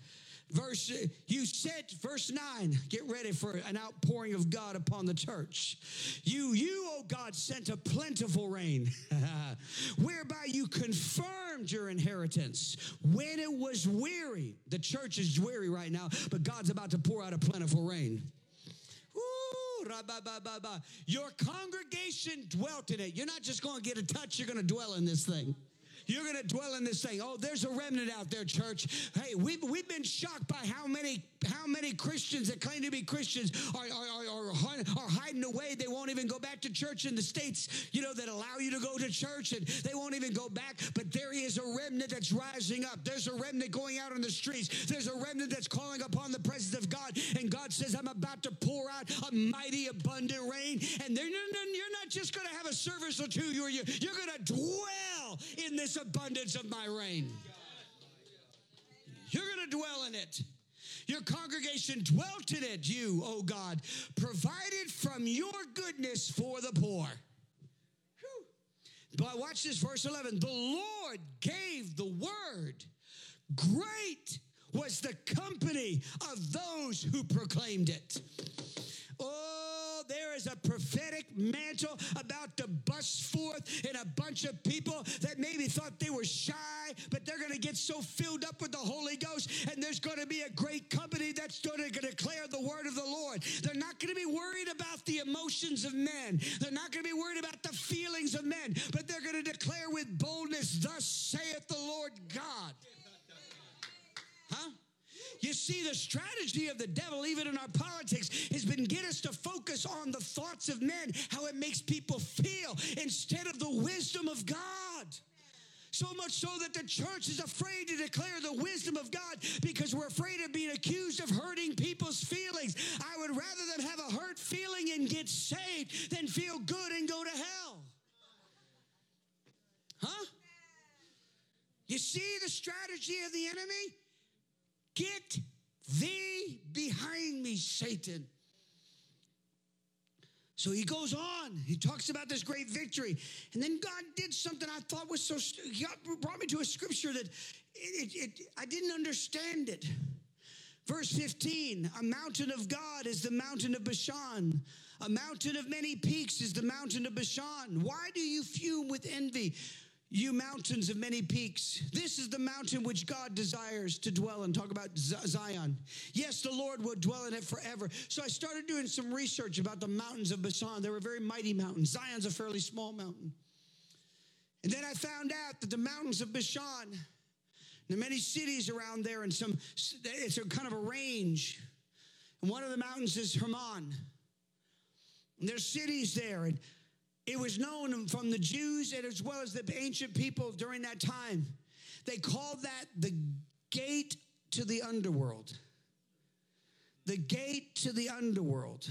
Verse, you said, verse 9, get ready for an outpouring of God upon the church. You, you, oh God, sent a plentiful rain, whereby you confirmed your inheritance when it was weary. The church is weary right now, but God's about to pour out a plentiful rain. Your congregation dwelt in it. You're not just going to get a touch, you're going to dwell in this thing. You're going to dwell in this thing. Oh, there's a remnant out there, church. Hey, we've, we've been shocked by how many how many Christians that claim to be Christians are, are, are, are, hiding away. They won't even go back to church in the States, you know, that allow you to go to church and they won't even go back. But there is a remnant that's rising up. There's a remnant going out on the streets. There's a remnant that's calling upon the presence of God. And God says, I'm about to pour out a mighty, abundant rain. And then you're not just going to have a service or two, you're, you're going to dwell in this abundance of my rain. You're going to dwell in it. Your congregation dwelt in it, you, O oh God, provided from your goodness for the poor. Whew. But watch this, verse 11. The Lord gave the word. Great was the company of those who proclaimed it. Oh, there is a prophetic mantle about to bust forth in a bunch of people that maybe thought they were shy, but they're going to get so filled up with the Holy Ghost, and there's going to be a great company that's going to declare the word of the Lord. They're not going to be worried about the emotions of men, they're not going to be worried about the feelings of men, but they're going to declare with boldness, Thus saith the Lord God. Huh? You see, the strategy of the devil, even in our politics, has been get us to focus on the thoughts of men, how it makes people feel, instead of the wisdom of God. So much so that the church is afraid to declare the wisdom of God because we're afraid of being accused of hurting people's feelings. I would rather them have a hurt feeling and get saved than feel good and go to hell. Huh? You see the strategy of the enemy? Get thee behind me, Satan. So he goes on. He talks about this great victory. And then God did something I thought was so, God brought me to a scripture that it, it, it, I didn't understand it. Verse 15, a mountain of God is the mountain of Bashan. A mountain of many peaks is the mountain of Bashan. Why do you fume with envy? You mountains of many peaks. This is the mountain which God desires to dwell in. Talk about Zion. Yes, the Lord will dwell in it forever. So I started doing some research about the mountains of Bashan. They were very mighty mountains. Zion's a fairly small mountain. And then I found out that the mountains of Bashan, there are many cities around there, and some, it's a kind of a range. And one of the mountains is Hermon. And there's cities there. And it was known from the Jews and as well as the ancient people during that time. They called that the gate to the underworld. The gate to the underworld.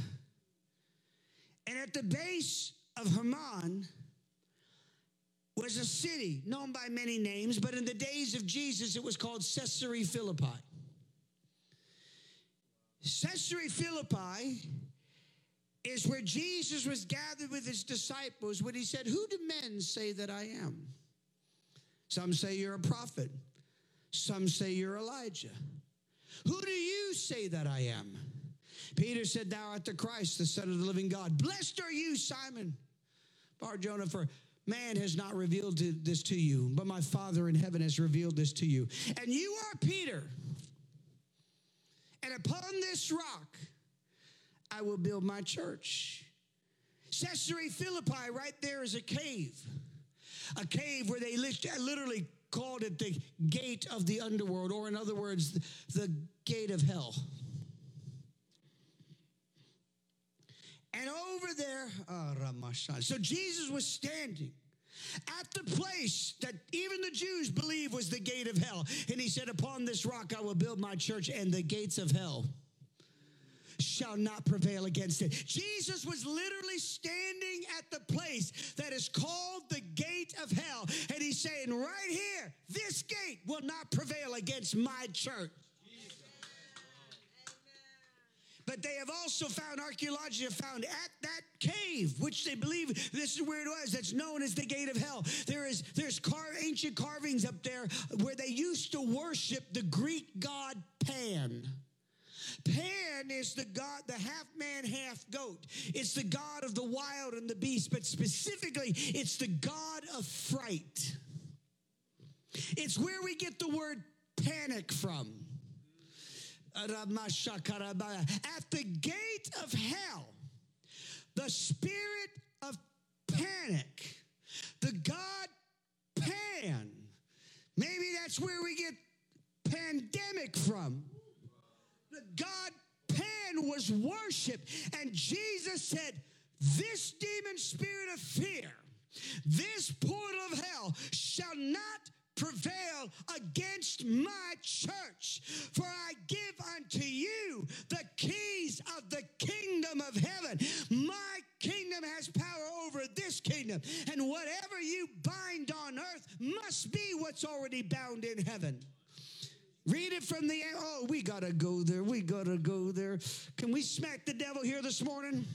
And at the base of Hermon was a city known by many names, but in the days of Jesus, it was called Caesarea Philippi. Caesarea Philippi is where Jesus was gathered with his disciples when he said, Who do men say that I am? Some say you're a prophet, some say you're Elijah. Who do you say that I am? Peter said, Thou art the Christ, the Son of the living God. Blessed are you, Simon Bar Jonah, for man has not revealed this to you, but my Father in heaven has revealed this to you. And you are Peter. And upon this rock, I will build my church. Caesarea Philippi, right there, is a cave. A cave where they literally called it the gate of the underworld, or in other words, the gate of hell. And over there, oh, so Jesus was standing at the place that even the Jews believe was the gate of hell. And he said, Upon this rock I will build my church, and the gates of hell shall not prevail against it. Jesus was literally standing at the place that is called the gate of hell. And he's saying, right here, this gate will not prevail against my church. But they have also found, archaeology have found at that cave, which they believe this is where it was, that's known as the gate of hell. There is there's car, ancient carvings up there where they used to worship the Greek god Pan. Pan is the God, the half man, half goat. It's the God of the wild and the beast, but specifically, it's the God of fright. It's where we get the word panic from. At the gate of hell, the spirit of panic, the God Pan. Maybe that's where we get pandemic from. God Pan was worshiped, and Jesus said, This demon spirit of fear, this portal of hell shall not prevail against my church. For I give unto you the keys of the kingdom of heaven. My kingdom has power over this kingdom. And whatever you bind on earth must be what's already bound in heaven. Read it from the oh, we gotta go there. We gotta go there. Can we smack the devil here this morning?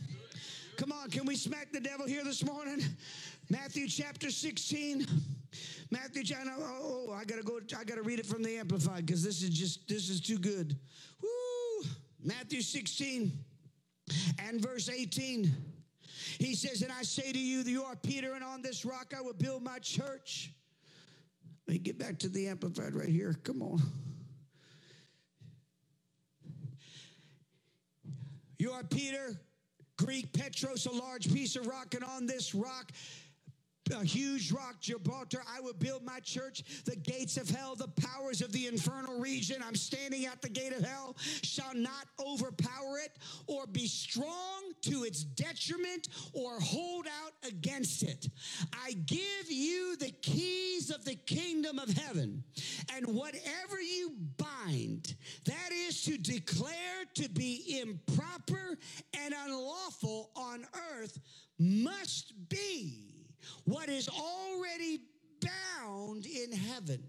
Come on, can we smack the devil here this morning? Matthew chapter 16. Matthew chapter oh, oh I gotta go, I gotta read it from the amplified because this is just this is too good. Woo! Matthew 16 and verse 18. He says, And I say to you, you are Peter, and on this rock I will build my church. Let me get back to the amplified right here. Come on. You are Peter, Greek Petros, a large piece of rock, and on this rock a huge rock, Gibraltar. I will build my church. The gates of hell, the powers of the infernal region, I'm standing at the gate of hell, shall not overpower it or be strong to its detriment or hold out against it. I give you the keys of the kingdom of heaven, and whatever you bind, that is to declare to be improper and unlawful on earth, must be what is already bound in heaven.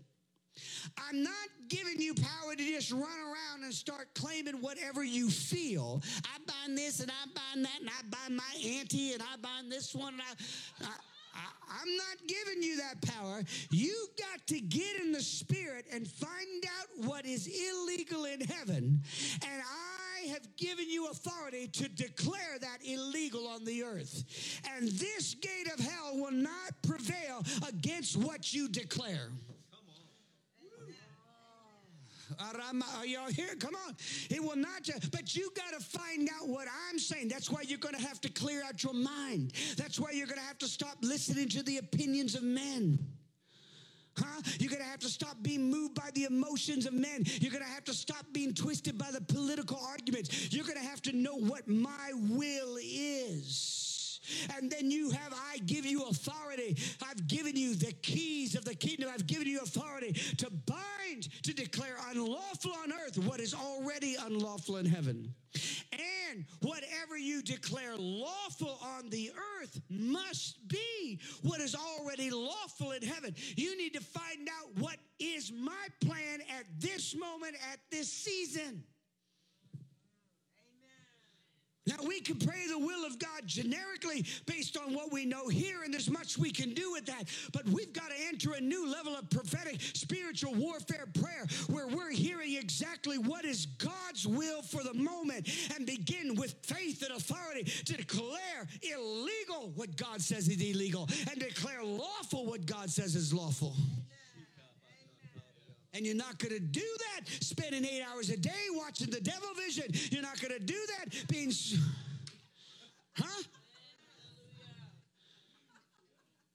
I'm not giving you power to just run around and start claiming whatever you feel. I bind this and I bind that and I bind my auntie and I bind this one and I, I I, am not giving you that power. You've got to get in the spirit and find out what is illegal in heaven. And I have given you authority to declare that illegal on the earth. And this gate of hell will not prevail against what you declare. Are y'all here? Come on. It will not, but you got to find out what I'm saying. That's why you're going to have to clear out your mind. That's why you're going to have to stop listening to the opinions of men. Huh? You're going to have to stop being moved by the emotions of men. You're going to have to stop being twisted by the political arguments. You're going to have to know what my will is. And then you have, I give you authority. I've given you the keys of the kingdom. I've given you authority to bind, to declare unlawful on earth what is already unlawful in heaven. And whatever you declare lawful on the earth must be what is already lawful in heaven. You need to find out what is my plan at this moment, at this season. Now, we can pray the will of God generically based on what we know here, and there's much we can do with that. But we've got to enter a new level of prophetic spiritual warfare prayer where we're hearing exactly what is God's will for the moment and begin with faith and authority to declare illegal what God says is illegal and declare lawful what God says is lawful. And you're not going to do that spending eight hours a day watching the devil vision. You're not going to do that being. Huh?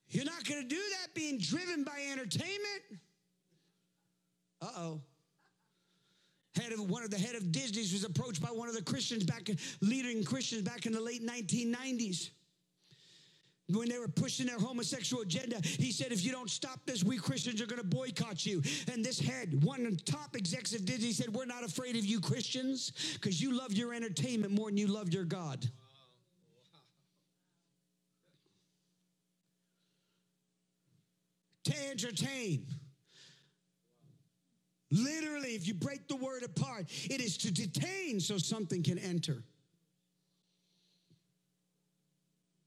You're not going to do that being driven by entertainment. Uh oh. Head of one of the head of Disney's was approached by one of the Christians back, leading Christians back in the late 1990s when they were pushing their homosexual agenda, he said, if you don't stop this, we Christians are going to boycott you. And this head, one top executive did, he said, we're not afraid of you Christians because you love your entertainment more than you love your God. To entertain. Literally, if you break the word apart, it is to detain so something can enter.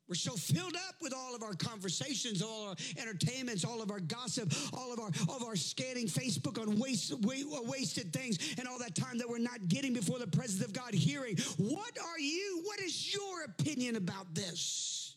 We're so filled up with all of our conversations, all our entertainments, all of our gossip, all of our all of our scanning Facebook on waste, uh, wasted things, and all that time that we're not getting before the presence of God, hearing. What are you? What is your opinion about this?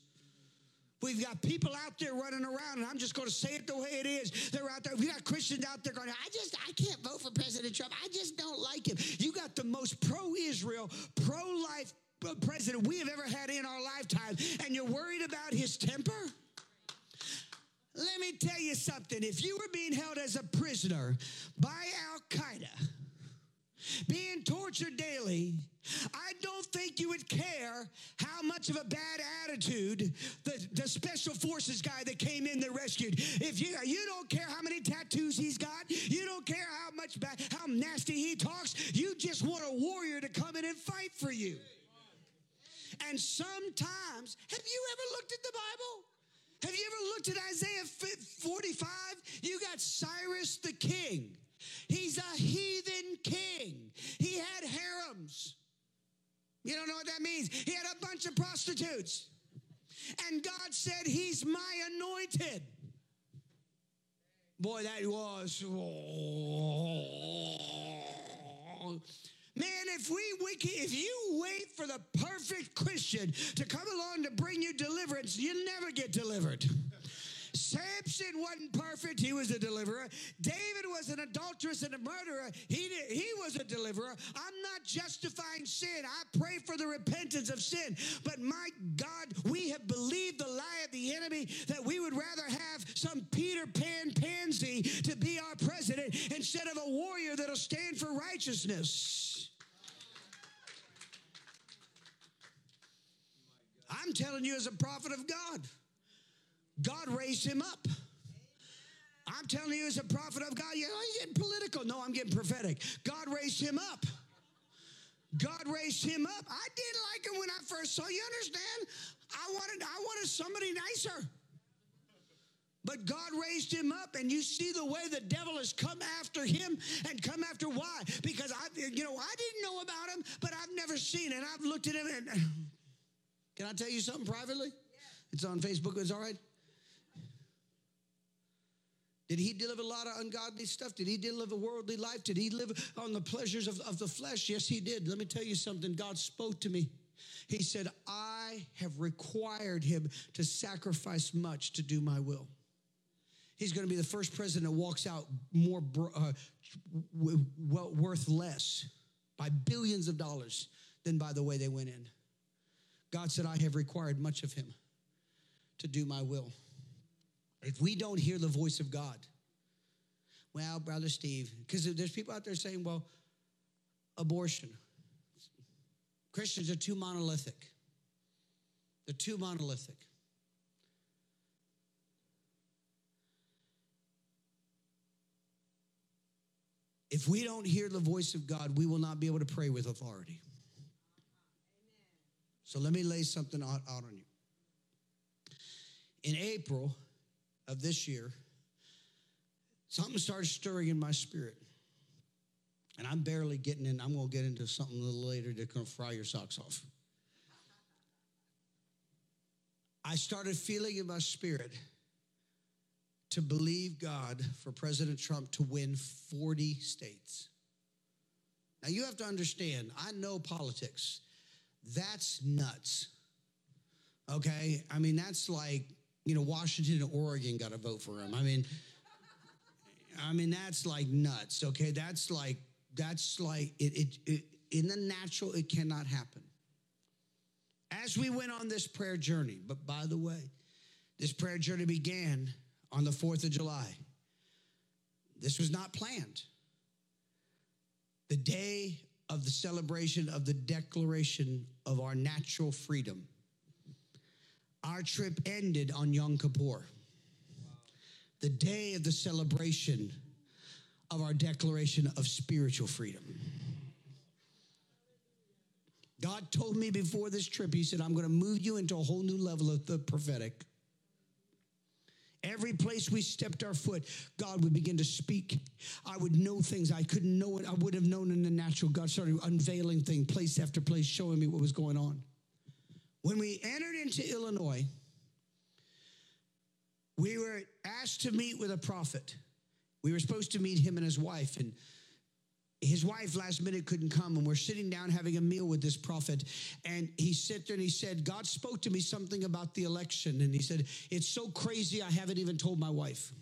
We've got people out there running around, and I'm just going to say it the way it is. They're out there. We got Christians out there going, I just, I can't vote for President Trump. I just don't like him. You got the most pro Israel, pro life president we have ever had in our lifetime, and you're worried about his temper? Let me tell you something. If you were being held as a prisoner by Al Qaeda, being tortured daily, I don't think you would care how much of a bad attitude the, the special forces guy that came in that rescued. If you you don't care how many tattoos he's got, you don't care how much bad, how nasty he talks, you just want a warrior to come in and fight for you. And sometimes, have you ever looked at the Bible? Have you ever looked at Isaiah 45? You got Cyrus the king. He's a heathen king. He had harems. You don't know what that means? He had a bunch of prostitutes. And God said, He's my anointed. Boy, that was. Oh. Man, if we, we if you wait for the perfect Christian to come along to bring you deliverance, you'll never get delivered. Samson wasn't perfect. He was a deliverer. David was an adulteress and a murderer. He, did, he was a deliverer. I'm not justifying sin. I pray for the repentance of sin. But my God, we have believed the lie of the enemy that we would rather have some Peter Pan pansy to be our president instead of a warrior that'll stand for righteousness. I'm telling you, as a prophet of God, God raised him up. I'm telling you, as a prophet of God, you know, you're getting political. No, I'm getting prophetic. God raised him up. God raised him up. I didn't like him when I first saw you. Understand? I wanted, I wanted somebody nicer. But God raised him up, and you see the way the devil has come after him and come after why? Because I, you know, I didn't know about him, but I've never seen it. I've looked at him and can I tell you something privately? Yeah. It's on Facebook. It's all right. Did he deliver a lot of ungodly stuff? Did he live a worldly life? Did he live on the pleasures of, of the flesh? Yes, he did. Let me tell you something. God spoke to me. He said, I have required him to sacrifice much to do my will. He's going to be the first president that walks out more uh, worth less by billions of dollars than by the way they went in. God said, I have required much of him to do my will. If we don't hear the voice of God, well, Brother Steve, because there's people out there saying, well, abortion. Christians are too monolithic. They're too monolithic. If we don't hear the voice of God, we will not be able to pray with authority. So let me lay something out, out on you. In April of this year, something started stirring in my spirit. And I'm barely getting in. I'm going to get into something a little later that's going to fry your socks off. I started feeling in my spirit to believe God for President Trump to win 40 states. Now, you have to understand, I know politics. That's nuts. Okay? I mean, that's like, you know, Washington and Oregon got to vote for him. I mean, I mean, that's like nuts. Okay? That's like, that's like, it, it, it in the natural, it cannot happen. As we went on this prayer journey, but by the way, this prayer journey began on the 4th of July. This was not planned. the day of the celebration of the declaration of our natural freedom. Our trip ended on Yom Kippur, the day of the celebration of our declaration of spiritual freedom. God told me before this trip, He said, I'm going to move you into a whole new level of the prophetic. Every place we stepped our foot, God would begin to speak. I would know things I couldn't know it. I would have known in the natural. God started unveiling things, place after place, showing me what was going on. When we entered into Illinois, we were asked to meet with a prophet. We were supposed to meet him and his wife, and his wife last minute couldn't come and we're sitting down having a meal with this prophet. And he sat there and he said god spoke to me something about the election. And he said it's so crazy i haven't even told my wife.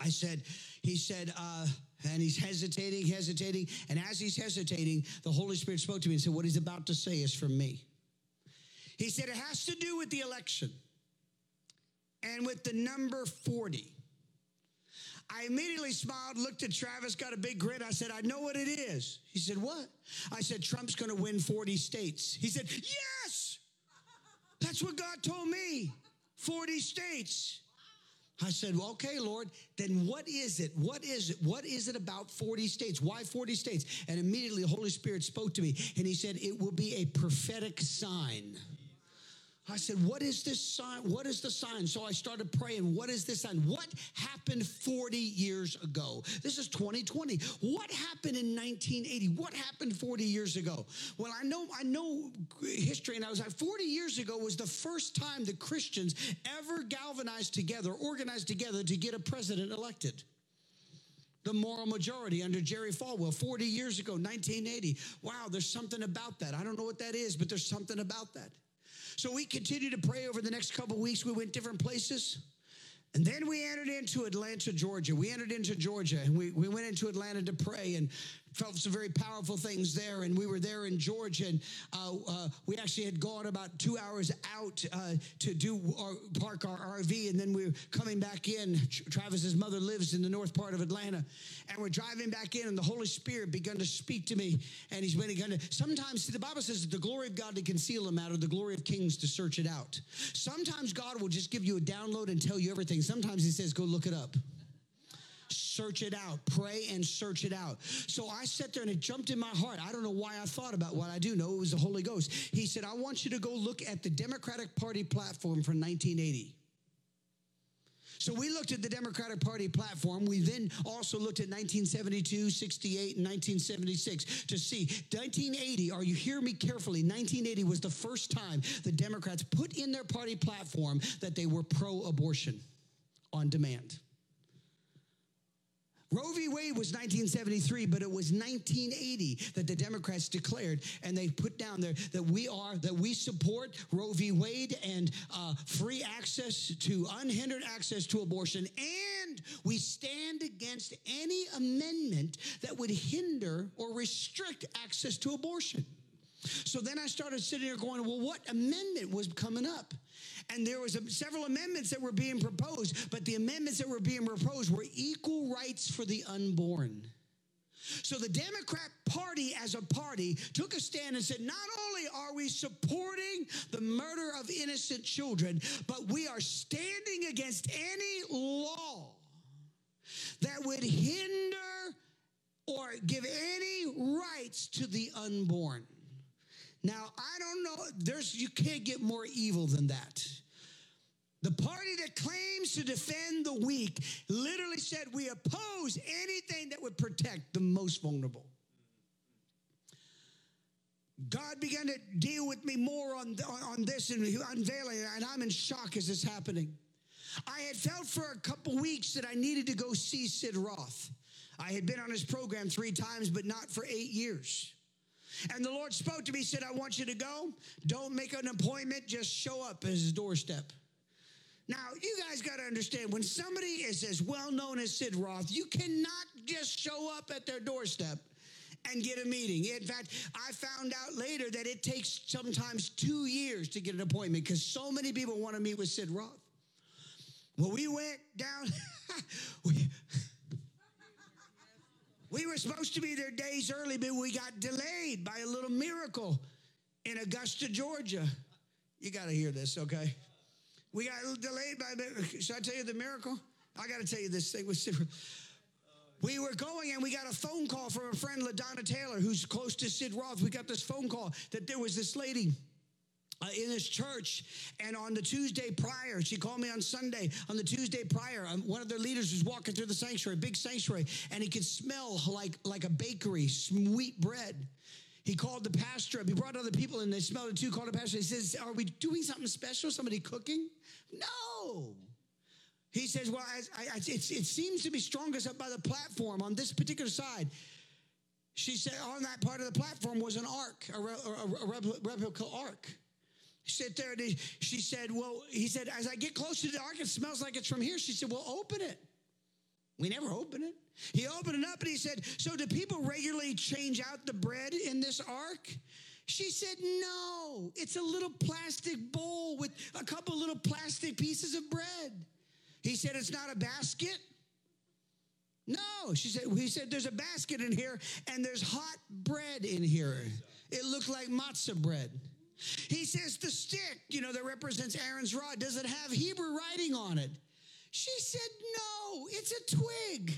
I said he said uh, and he's hesitating hesitating. And as he's hesitating the holy spirit spoke to me and said what he's about to say is from me. He said it has to do with the election and with the number 40 I immediately smiled, looked at Travis, got a big grin. I said, I know what it is. He said, What? I said, Trump's going to win 40 states. He said, Yes! That's what God told me 40 states. I said, well, okay, Lord, then what is it? What is it? What is it about 40 states? Why 40 states? And immediately the Holy Spirit spoke to me and he said, it will be a prophetic sign. I said, What is this sign? What is the sign? So I started praying, What is this sign? What happened 40 years ago? This is 2020. What happened in 1980? What happened 40 years ago? Well, I know, I know history, and I was like, 40 years ago was the first time the Christians ever galvanized together, organized together to get a president elected the moral majority under Jerry Falwell 40 years ago, 1980. Wow, there's something about that. I don't know what that is, but there's something about that. So we continued to pray over the next couple weeks. We went different places. And then we entered into Atlanta, Georgia. We entered into Georgia and we, we went into Atlanta to pray and felt some very powerful things there. And we were there in Georgia and uh, uh, we actually had gone about two hours out uh, to do our, park our RV. And then we were coming back in. Travis's mother lives in the north part of Atlanta. And we're driving back in and the Holy Spirit began to speak to me. And he's going to, sometimes see, the Bible says the glory of God to conceal a matter, the glory of kings to search it out. Sometimes God will just give you a download and tell you everything. Sometimes he says, go look it up search it out. Pray and search it out. So I sat there and it jumped in my heart. I don't know why I thought about what I do know. It was the Holy Ghost. He said, I want you to go look at the Democratic Party platform from 1980. So we looked at the Democratic Party platform. We then also looked at 1972, 68, and 1976 to see 1980. Are you hear me carefully? 1980 was the first time the Democrats put in their party platform that they were pro abortion on demand. Roe v. Wade was 1973, but it was 1980 that the Democrats declared and they put down there that we are, that we support Roe v. Wade and uh, free access to unhindered access to abortion. And we stand against any amendment that would hinder or restrict access to abortion. So then I started sitting there going, well, what amendment was coming up? And there was a, several amendments that were being proposed, but the amendments that were being proposed were equal rights for the unborn. So the Democrat Party, as a party, took a stand and said, not only are we supporting the murder of innocent children, but we are standing against any law that would hinder or give any rights to the unborn. Now, I don't know, there's you can't get more evil than that. The party that claims to defend the weak literally said we oppose anything that would protect the most vulnerable. God began to deal with me more on, on this and unveiling, and I'm in shock as this happening. I had felt for a couple weeks that I needed to go see Sid Roth. I had been on his program three times, but not for eight years. And the Lord spoke to me, said, I want you to go. Don't make an appointment, just show up at his doorstep. Now, you guys got to understand when somebody is as well known as Sid Roth, you cannot just show up at their doorstep and get a meeting. In fact, I found out later that it takes sometimes two years to get an appointment because so many people want to meet with Sid Roth. Well, we went down. we, We were supposed to be there days early, but we got delayed by a little miracle in Augusta, Georgia. You got to hear this, okay? We got delayed by. Should I tell you the miracle? I got to tell you this thing was super. We were going and we got a phone call from a friend, LaDonna Taylor, who's close to Sid Roth. We got this phone call that there was this lady uh, in this church. And on the Tuesday prior, she called me on Sunday. On the Tuesday prior, um, one of their leaders was walking through the sanctuary, big sanctuary, and he could smell like, like a bakery, sweet bread. He called the pastor up. He brought other people and they smelled it too. Called the pastor. He says, Are we doing something special? Somebody cooking? No. He says, Well, I, I, it seems to be strongest up by the platform on this particular side. She said, On that part of the platform was an ark, a, a, a replica ark. Said there, and she said, Well, he said, As I get close to the ark, it smells like it's from here. She said, Well, open it. We never open it. He opened it up and he said, So do people regularly change out the bread in this ark? She said, No, it's a little plastic bowl with a couple little plastic pieces of bread. He said, It's not a basket. No, she said, he said, there's a basket in here and there's hot bread in here. It looked like matzah bread. He says, the stick, you know, that represents Aaron's rod, does it have Hebrew writing on it? She said, no, it's a twig.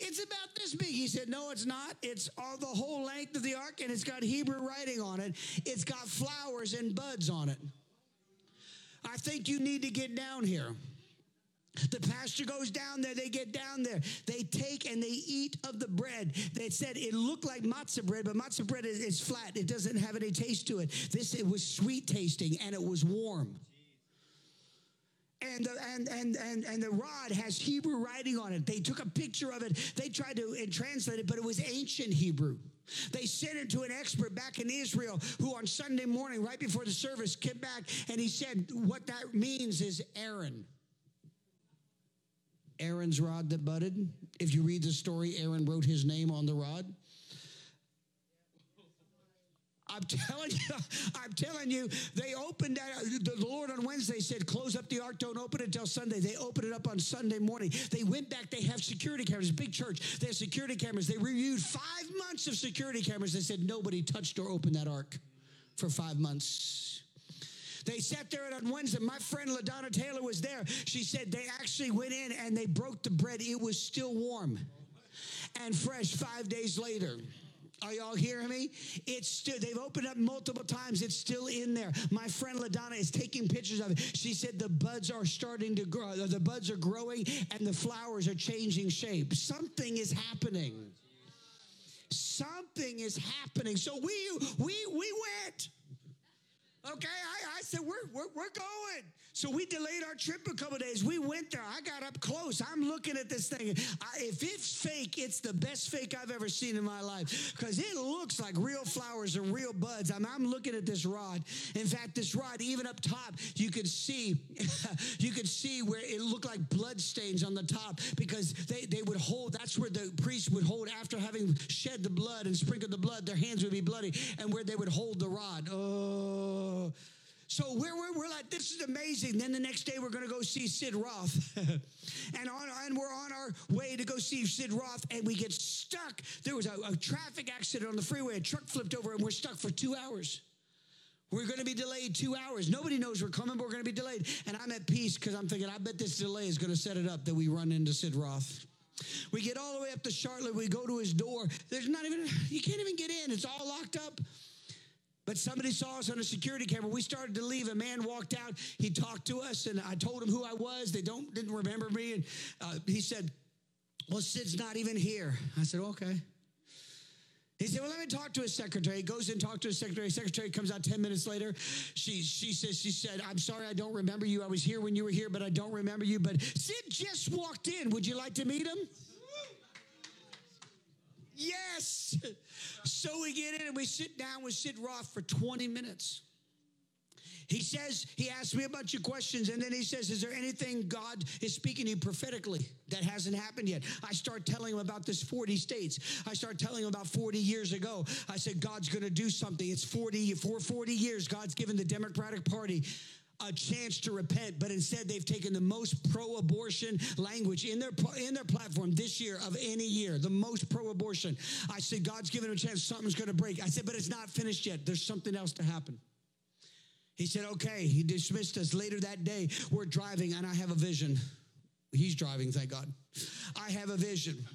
It's about this big. He said, No, it's not. It's all the whole length of the ark, and it's got Hebrew writing on it. It's got flowers and buds on it. I think you need to get down here. The pastor goes down there, they get down there, they take and they eat of the bread. They said it looked like matzah bread, but matzah bread is, is flat, it doesn't have any taste to it. This it was sweet tasting and it was warm. And the, and, and, and, and the rod has Hebrew writing on it. They took a picture of it. They tried to translate it, but it was ancient Hebrew. They sent it to an expert back in Israel who on Sunday morning, right before the service, came back and he said, What that means is Aaron. Aaron's rod that budded. If you read the story, Aaron wrote his name on the rod. I'm telling you, I'm telling you, they opened that. The Lord on Wednesday said, close up the ark, don't open it until Sunday. They opened it up on Sunday morning. They went back, they have security cameras, big church. They have security cameras. They reviewed five months of security cameras. They said nobody touched or opened that ark for five months. They sat there on Wednesday. My friend LaDonna Taylor was there. She said they actually went in and they broke the bread. It was still warm and fresh five days later. Are y'all hearing me? It's still, they've opened up multiple times. It's still in there. My friend LaDonna is taking pictures of it. She said the buds are starting to grow. The buds are growing and the flowers are changing shape. Something is happening. Something is happening. So we, we, we went. Okay, I, I said, we're, we're, we're going. So we delayed our trip a couple days. We went there. I got up close. I'm looking at this thing. I, if it's fake, it's the best fake I've ever seen in my life because it looks like real flowers and real buds. I'm, I'm looking at this rod. In fact, this rod, even up top, you could see, you could see where it looked like blood stains on the top because they, they would hold, that's where the priest would hold after having shed the blood and sprinkled the blood, their hands would be bloody and where they would hold the rod. Oh, so we're, we're, we're, like, this is amazing. Then the next day we're going to go see Sid Roth. and, on, and we're on our way to go see Sid Roth and we get stuck. There was a, a traffic accident on the freeway. A truck flipped over and we're stuck for two hours. We're going to be delayed two hours. Nobody knows we're coming, but we're going to be delayed. And I'm at peace because I'm thinking, I bet this delay is going to set it up that we run into Sid Roth. We get all the way up to Charlotte. We go to his door. There's not even, you can't even get in. It's all locked up. But somebody saw us on a security camera. We started to leave. A man walked out. He talked to us, and I told him who I was. They don't didn't remember me, and uh, he said, "Well, Sid's not even here." I said, "Okay." He said, Well, let me talk to his secretary. He goes and talks to his secretary. Secretary comes out 10 minutes later. She she says, She said, I'm sorry I don't remember you. I was here when you were here, but I don't remember you. But Sid just walked in. Would you like to meet him? Yes. So we get in and we sit down with Sid Roth for 20 minutes. He says, he asks me a bunch of questions, and then he says, Is there anything God is speaking to you prophetically that hasn't happened yet? I start telling him about this 40 states. I start telling him about 40 years ago. I said, God's going to do something. It's 40, for 40 years, God's given the Democratic Party a chance to repent, but instead they've taken the most pro-abortion language in their in their platform this year of any year, the most pro-abortion. I said, God's given them a chance, something's going to break. I said, but it's not finished yet. There's something else to happen. He said, okay. He dismissed us. Later that day, we're driving, and I have a vision. He's driving, thank God. I have a vision.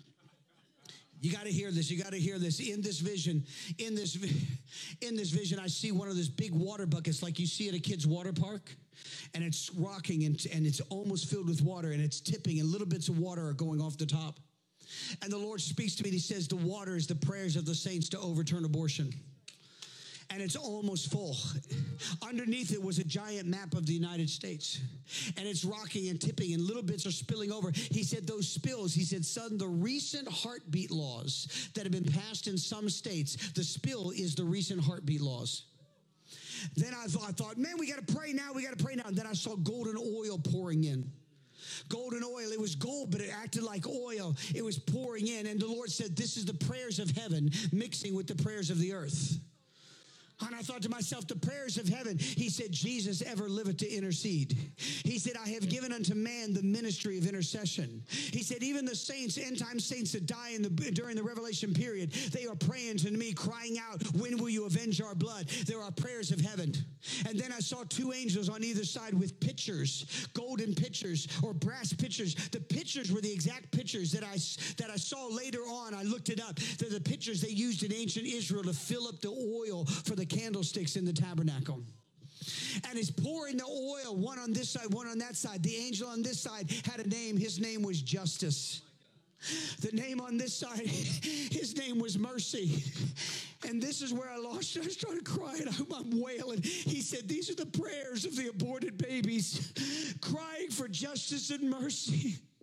You got to hear this. You got to hear this. In this vision, in this in this vision, I see one of those big water buckets like you see at a kid's water park, and it's rocking and, and it's almost filled with water and it's tipping and little bits of water are going off the top. And the Lord speaks to me and he says, The water is the prayers of the saints to overturn abortion and it's almost full. Underneath it was a giant map of the United States, and it's rocking and tipping, and little bits are spilling over. He said, Those spills, he said, Son, the recent heartbeat laws that have been passed in some states, the spill is the recent heartbeat laws. Then I thought, I thought man, we got to pray now, we got to pray now. And then I saw golden oil pouring in golden oil. It was gold, but it acted like oil. It was pouring in. And the Lord said, This is the prayers of heaven mixing with the prayers of the earth. And I thought to myself, the prayers of heaven, he said, Jesus ever liveth to intercede. He said, I have given unto man the ministry of intercession. He said, even the saints, end time saints that die in the, during the revelation period, they are praying to me, crying out, When will you avenge our blood? There are prayers of heaven. And then I saw two angels on either side with pitchers, golden pitchers or brass pitchers. The pitchers were the exact pitchers that I, that I saw later on. I looked it up. They're the pitchers they used in ancient Israel to fill up the oil for the the candlesticks in the tabernacle and he's pouring the oil, one on this side, one on that side. The angel on this side had a name. His name was Justice. The name on this side, his name was Mercy. And this is where I lost it. I started crying. I'm wailing. He said, These are the prayers of the aborted babies, crying for justice and mercy.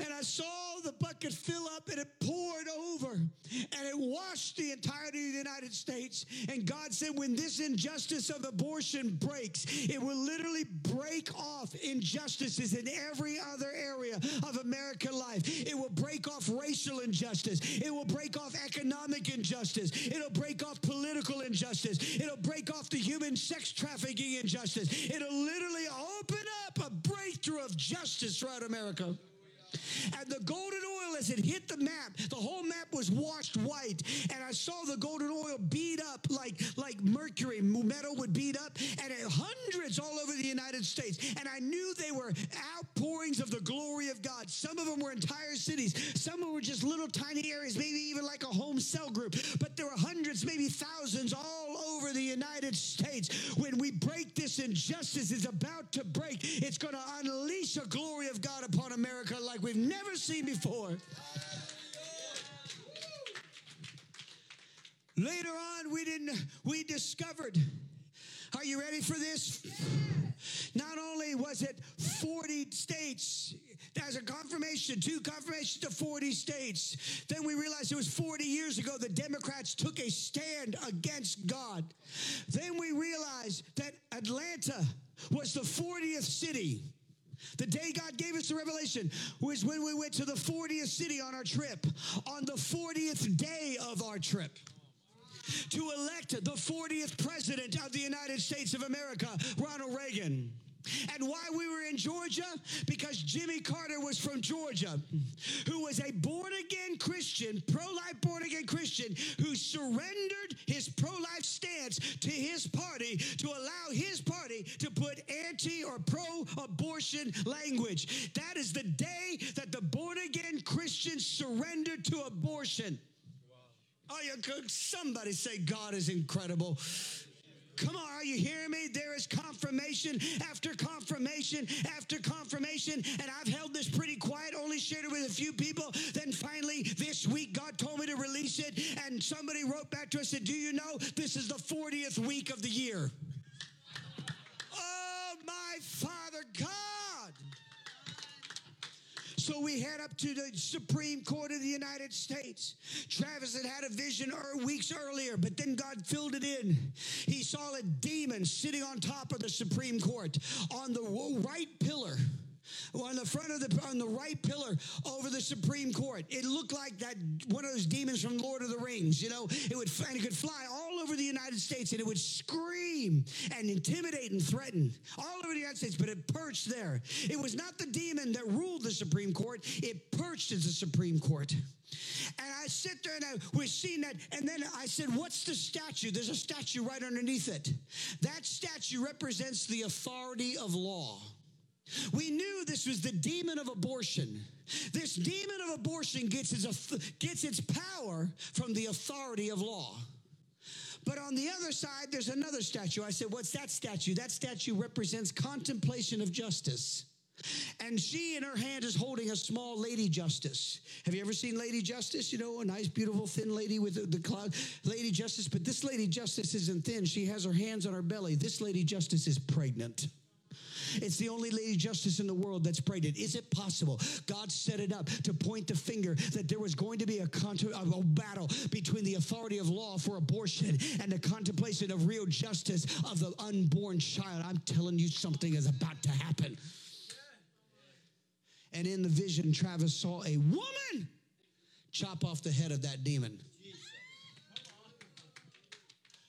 And I saw the bucket fill up and it poured over and it washed the entirety of the United States. And God said, when this injustice of abortion breaks, it will literally break off injustices in every other area of American life. It will break off racial injustice. It will break off economic injustice. It'll break off political injustice. It'll break off the human sex trafficking injustice. It'll literally open up a breakthrough of justice throughout America. And the golden oil, as it hit the map, the whole map was washed white. And I saw the golden oil beat up like, like mercury, metal would beat up, and hundreds all over the United States. And I knew they were outpourings of the glory of God. Some of them were entire cities, some of them were just little tiny areas, maybe even like a home cell group. But there were hundreds, maybe thousands all over the United States. When we break this injustice, is about to break, it's going to unleash a glory of God upon America like we've never seen before. Later on, we didn't, we discovered. Are you ready for this? Not only was it 40 states, as a confirmation, two confirmations to 40 states. Then we realized it was 40 years ago the Democrats took a stand against God. Then we realized that Atlanta was the 40th city the day God gave us the revelation was when we went to the 40th city on our trip, on the 40th day of our trip to elect the 40th president of the United States of America, Ronald Reagan. And why we were in Georgia? Because Jimmy Carter was from Georgia, who was a born again Christian, pro life born again Christian, who surrendered his pro life stance to his party to allow his party to put anti or pro abortion language. That is the day that the born again Christians surrendered to abortion. Oh, you could somebody say God is incredible. Come on, are you hearing me? There is confirmation after confirmation after confirmation, and I've held this pretty quiet, only shared it with a few people. Then finally, this week, God told me to release it, and somebody wrote back to us and said, Do you know this is the 40th week of the year? oh, my Father God. So we head up to the Supreme Court of the United States. Travis had had a vision er, weeks earlier, but then God filled it in. He saw a demon sitting on top of the Supreme Court on the right pillar on the front of the on the right pillar over the Supreme Court. It looked like that one of those demons from Lord of the Rings. You know, it would and it could fly all over the United States and it would scream and intimidate and threaten all over the United States, but it perched there. It was not the demon that ruled the Supreme Court, it perched as the Supreme Court. And I sit there and I was seeing that. And then I said, What's the statue? There's a statue right underneath it. That statue represents the authority of law. We knew this was the demon of abortion. This demon of abortion gets its, gets its power from the authority of law. But on the other side, there's another statue. I said, What's that statue? That statue represents contemplation of justice. And she in her hand is holding a small lady justice. Have you ever seen Lady Justice? You know, a nice, beautiful, thin lady with the, the cloud. Lady Justice, but this Lady Justice isn't thin. She has her hands on her belly. This Lady Justice is pregnant. It's the only lady justice in the world that's pregnant. Is it possible? God set it up to point the finger that there was going to be a, a battle between the authority of law for abortion and the contemplation of real justice of the unborn child. I'm telling you, something is about to happen. And in the vision, Travis saw a woman chop off the head of that demon.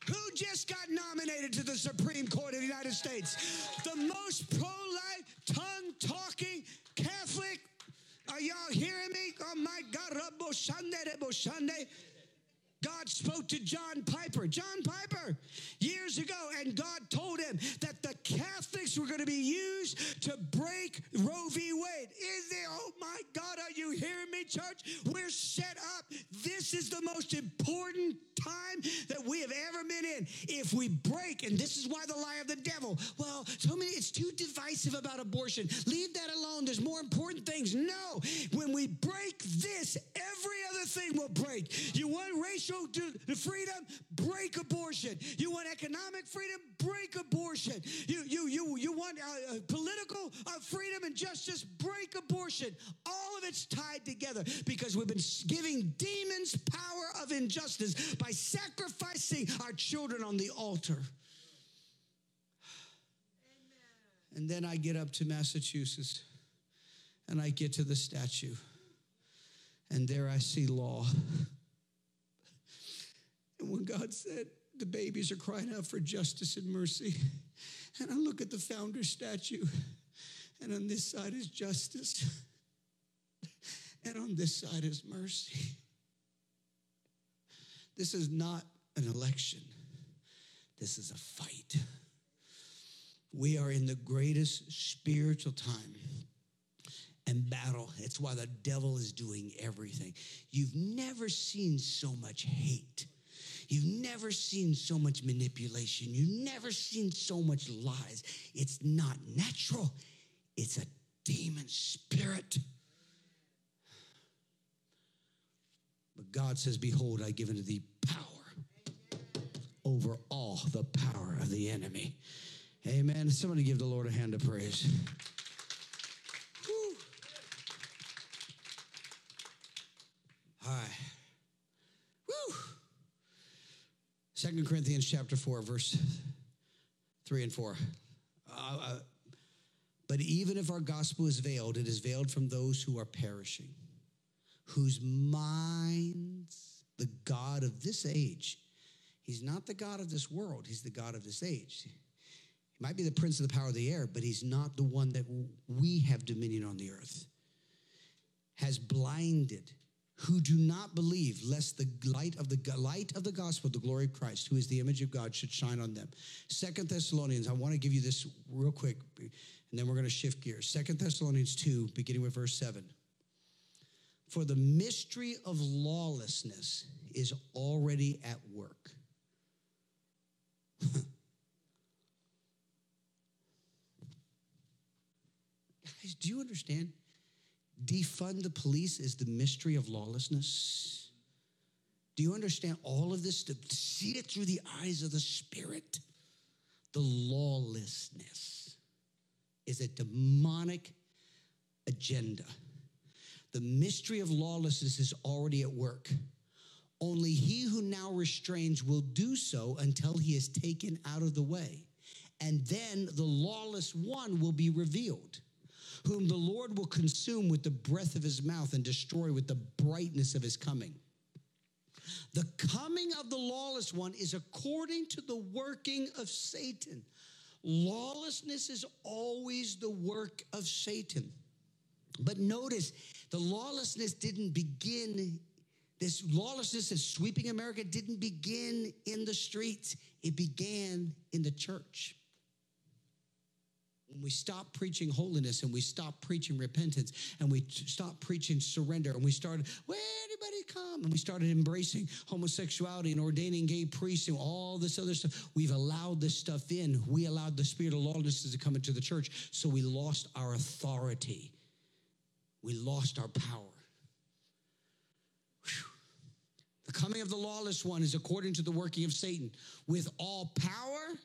Who just got nominated to the Supreme Court of the United States? The most pro life, tongue talking Catholic. Are y'all hearing me? Oh my God. God spoke to John Piper. John Piper, years ago, and God told him that the Catholics were going to be used to break Roe v. Wade. Is there, oh my God, are you hearing me, church? We're set up. This is the most important time that we have ever been in. If we break, and this is why the lie of the devil, well, so many, it's too divisive about abortion. Leave that alone. There's more important things. No, when we break this, every other thing will break. You want racial freedom? Break abortion. You want economic freedom? Break abortion. You, you, you, you want uh, uh, political uh, freedom and justice? Break abortion. All of it's tied together because we've been giving demons power of injustice by sacrificing our children on the altar. And then I get up to Massachusetts and I get to the statue. And there I see law. And when God said, the babies are crying out for justice and mercy, and I look at the founder statue, and on this side is justice, and on this side is mercy. This is not an election, this is a fight. We are in the greatest spiritual time and battle. It's why the devil is doing everything. You've never seen so much hate You've never seen so much manipulation. You've never seen so much lies. It's not natural, it's a demon spirit. But God says, Behold, I give unto thee power over all the power of the enemy. Amen. Somebody give the Lord a hand of praise. All right. Second Corinthians chapter 4, verse 3 and 4. Uh, uh, but even if our gospel is veiled, it is veiled from those who are perishing, whose minds the God of this age, he's not the God of this world, he's the God of this age. He might be the prince of the power of the air, but he's not the one that we have dominion on the earth. Has blinded who do not believe, lest the light of the light of the gospel, the glory of Christ, who is the image of God, should shine on them. Second Thessalonians, I want to give you this real quick, and then we're going to shift gears. Second Thessalonians 2, beginning with verse 7. For the mystery of lawlessness is already at work. Guys, do you understand? Defund the police is the mystery of lawlessness? Do you understand all of this? To see it through the eyes of the Spirit. The lawlessness is a demonic agenda. The mystery of lawlessness is already at work. Only he who now restrains will do so until he is taken out of the way. And then the lawless one will be revealed whom the Lord will consume with the breath of his mouth and destroy with the brightness of his coming. The coming of the lawless one is according to the working of Satan. Lawlessness is always the work of Satan. But notice the lawlessness didn't begin, this lawlessness that's sweeping America didn't begin in the streets, it began in the church. When we stop preaching holiness and we stop preaching repentance and we stop preaching surrender and we started, where anybody come? And we started embracing homosexuality and ordaining gay priests and all this other stuff. We've allowed this stuff in. We allowed the spirit of lawlessness to come into the church. So we lost our authority. We lost our power. Whew. The coming of the lawless one is according to the working of Satan with all power.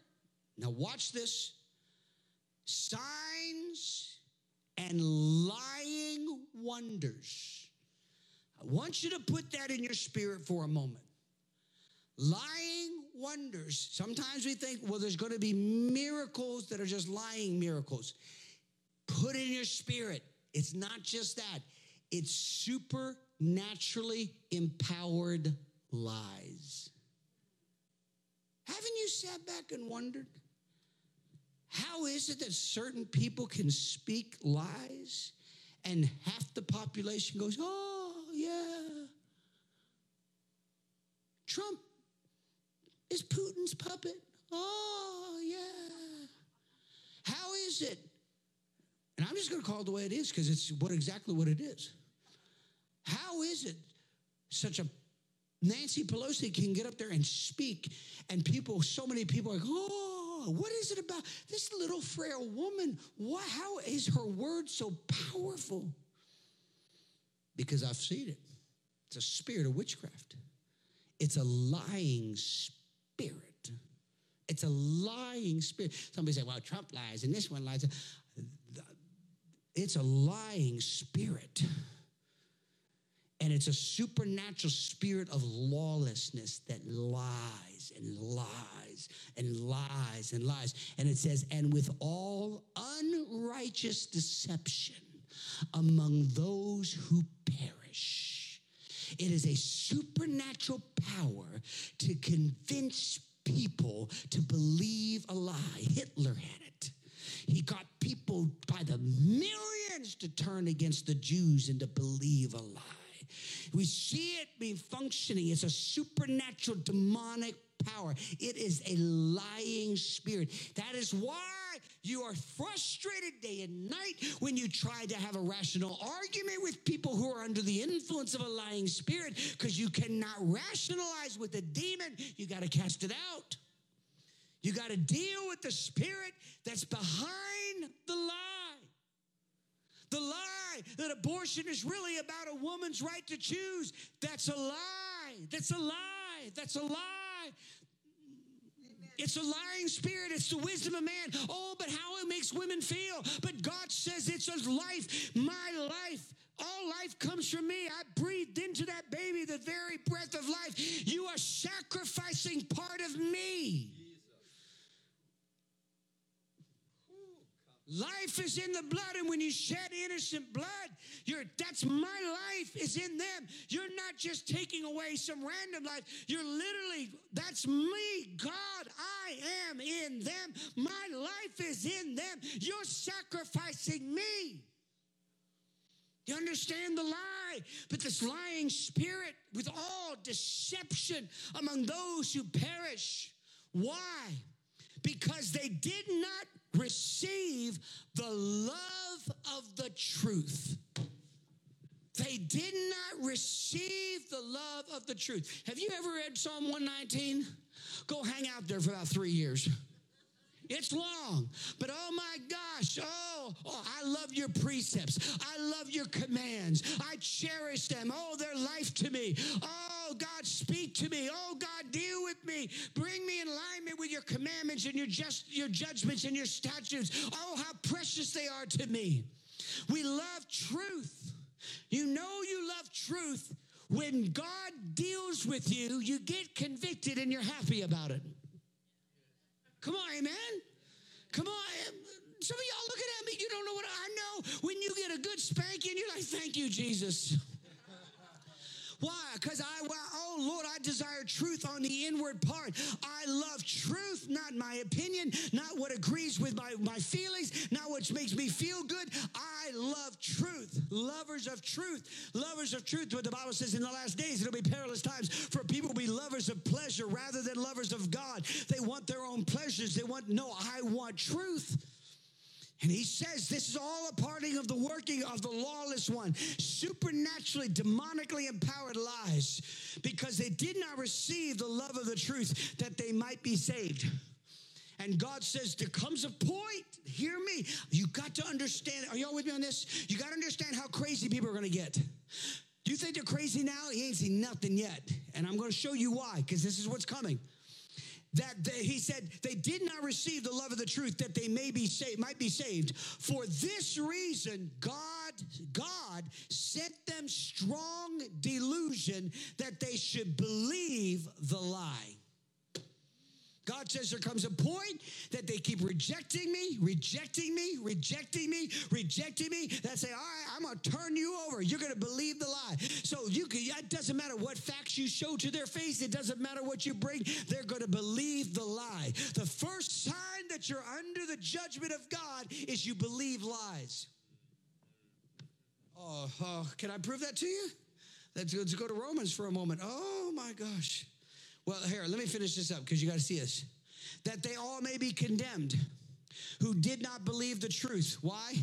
Now, watch this signs and lying wonders. I want you to put that in your spirit for a moment. Lying wonders. Sometimes we think, well, there's going to be miracles that are just lying miracles. Put in your spirit. It's not just that, it's supernaturally empowered lies. Haven't you sat back and wondered? How is it that certain people can speak lies and half the population goes, oh, yeah. Trump is Putin's puppet. Oh, yeah. How is it? And I'm just going to call it the way it is because it's what exactly what it is. How is it such a Nancy Pelosi can get up there and speak, and people, so many people are like, oh, Oh, what is it about this little frail woman? Why, how is her word so powerful? Because I've seen it. It's a spirit of witchcraft, it's a lying spirit. It's a lying spirit. Somebody say, well, Trump lies and this one lies. It's a lying spirit. And it's a supernatural spirit of lawlessness that lies and lies and lies and lies. And it says, and with all unrighteous deception among those who perish. It is a supernatural power to convince people to believe a lie. Hitler had it. He got people by the millions to turn against the Jews and to believe a lie. We see it being functioning. It's a supernatural demonic power. It is a lying spirit. That is why you are frustrated day and night when you try to have a rational argument with people who are under the influence of a lying spirit because you cannot rationalize with a demon. You got to cast it out. You got to deal with the spirit that's behind the lie. The lie that abortion is really about a woman's right to choose, that's a lie. That's a lie. That's a lie. It's a lying spirit. It's the wisdom of man. Oh, but how it makes women feel. But God says it's a life, my life. All life comes from me. I breathed into that baby the very breath of life. You are sacrificing part of me. Life is in the blood, and when you shed innocent blood, that's my life is in them. You're not just taking away some random life. You're literally, that's me. God, I am in them. My life is in them. You're sacrificing me. You understand the lie, but this lying spirit with all deception among those who perish. Why? Because they did not receive the love of the truth. They did not receive the love of the truth. Have you ever read Psalm 119? Go hang out there for about three years. It's long, but oh my gosh, oh, oh, I love your precepts. I love your commands. I cherish them. Oh, they're life to me. Oh, Oh, God, speak to me. Oh, God, deal with me. Bring me in alignment with your commandments and your just your judgments and your statutes. Oh, how precious they are to me. We love truth. You know you love truth when God deals with you, you get convicted and you're happy about it. Come on, amen. Come on. Some of y'all looking at me, you don't know what I know. When you get a good spanking, you're like, thank you, Jesus. Why? Because I, oh Lord, I desire truth on the inward part. I love truth, not my opinion, not what agrees with my, my feelings, not what makes me feel good. I love truth. Lovers of truth. Lovers of truth. What the Bible says in the last days, it'll be perilous times for people to be lovers of pleasure rather than lovers of God. They want their own pleasures. They want, no, I want truth. And he says this is all a parting of the working of the lawless one, supernaturally, demonically empowered lies, because they did not receive the love of the truth that they might be saved. And God says, There comes a point, hear me. You got to understand. Are y'all with me on this? You got to understand how crazy people are going to get. Do you think they're crazy now? He ain't seen nothing yet. And I'm going to show you why, because this is what's coming that they, he said they did not receive the love of the truth that they may be saved, might be saved. For this reason, God, God sent them strong delusion that they should believe the lie. God says there comes a point that they keep rejecting me, rejecting me, rejecting me, rejecting me. That say, all right, I'm to turn you over. You're to believe the lie. So you can, it doesn't matter what facts you show to their face. It doesn't matter what you bring. They're to believe the lie. The first sign that you're under the judgment of God is you believe lies. Oh, oh can I prove that to you? Let's, let's go to Romans for a moment. Oh my gosh. Well, here, let me finish this up because you got to see this. That they all may be condemned who did not believe the truth. Why?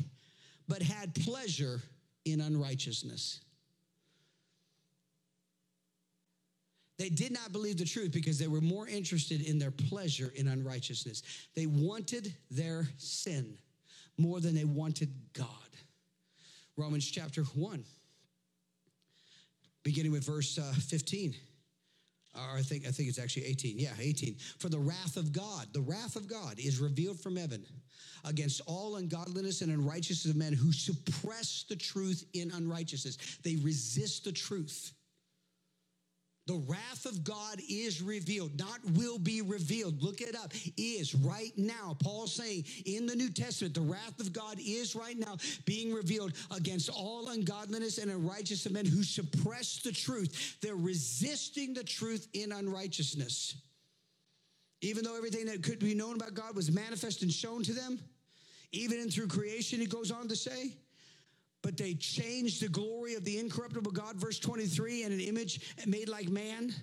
But had pleasure in unrighteousness. They did not believe the truth because they were more interested in their pleasure in unrighteousness. They wanted their sin more than they wanted God. Romans chapter 1, beginning with verse uh, 15 or I think I think it's actually 18. Yeah, 18. For the wrath of God, the wrath of God is revealed from heaven against all ungodliness and unrighteousness of men who suppress the truth in unrighteousness. They resist the truth. The wrath of God is revealed, not will be revealed. Look it up. Is right now. Paul's saying in the New Testament, the wrath of God is right now being revealed against all ungodliness and unrighteousness of men who suppress the truth. They're resisting the truth in unrighteousness. Even though everything that could be known about God was manifest and shown to them, even in through creation, he goes on to say, but they changed the glory of the incorruptible God, verse 23, and an image made like man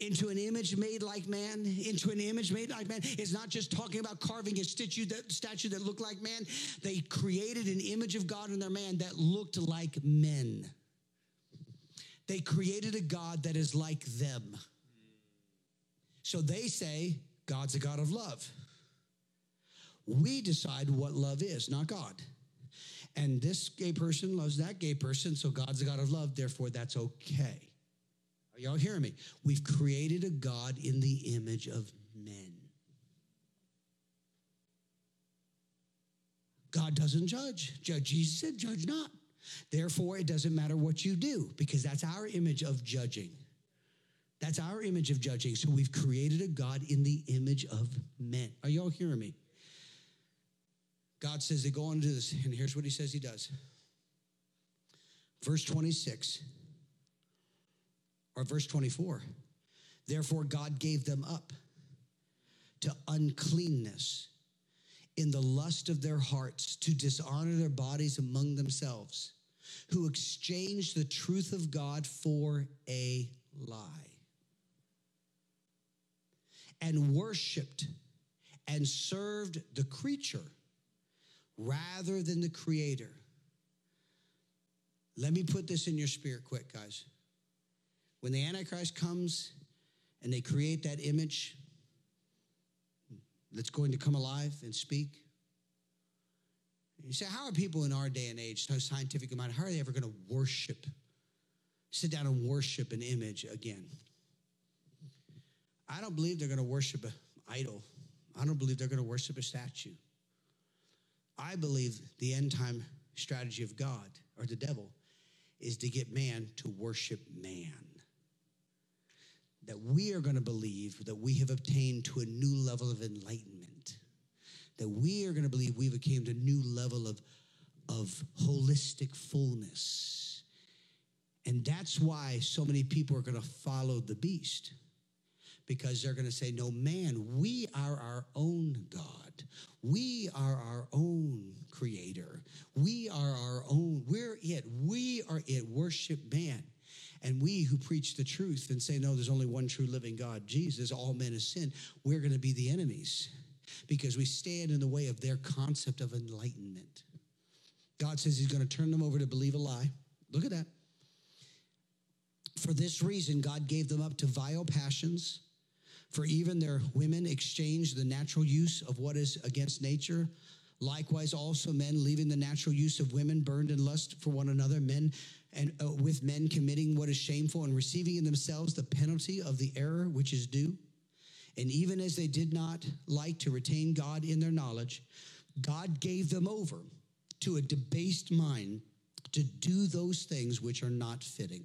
into an image made like man, into an image made like man. It's not just talking about carving a statue that, statue that looked like man. They created an image of God in their man that looked like men. They created a God that is like them. So they say, God's a God of love. We decide what love is, not God and this gay person loves that gay person, so God's a God of love, therefore that's okay. Are y'all hearing me? We've created a God in the image of men. God doesn't judge. Judge Jesus said, Judge not. Therefore, it doesn't matter what you do because that's our image of judging. That's our image of judging. So we've created a God in the image of men. Are y'all hearing me? God says they go on to this, and here's what he says he does. Verse 26 or verse 24. Therefore, God gave them up to uncleanness in the lust of their hearts to dishonor their bodies among themselves, who exchanged the truth of God for a lie and worshiped and served the creature rather than the creator. Let me put this in your spirit quick, guys. When the Antichrist comes and they create that image that's going to come alive and speak, you say, how are people in our day and age, so scientific minded, how are they ever going to worship, sit down and worship an image again? I don't believe they're going to worship an idol. I don't believe they're going to worship a statue. I believe the end time strategy of God or the devil is to get man to worship man. That we are going to believe that we have obtained to a new level of enlightenment. That we are going to believe we've came to a new level of, of holistic fullness And that's why so many people are going to follow the beast because they're going to say, No, man, we are our own God. We are our own creator. We are our own. We're it. We are it. Worship man. And we who preach the truth and say, No, there's only one true living God, Jesus, all men have sinned, we're going to be the enemies because we stand in the way of their concept of enlightenment. God says he's going to turn them over to believe a lie. Look at that. For this reason, God gave them up to vile passions. For even their women exchanged the natural use of what is against nature. Likewise, also men leaving the natural use of women burned in lust for one another, men and uh, with men committing what is shameful and receiving in themselves the penalty of the error which is due. And even as they did not like to retain God in their knowledge, God gave them over to a debased mind to do those things which are not fitting.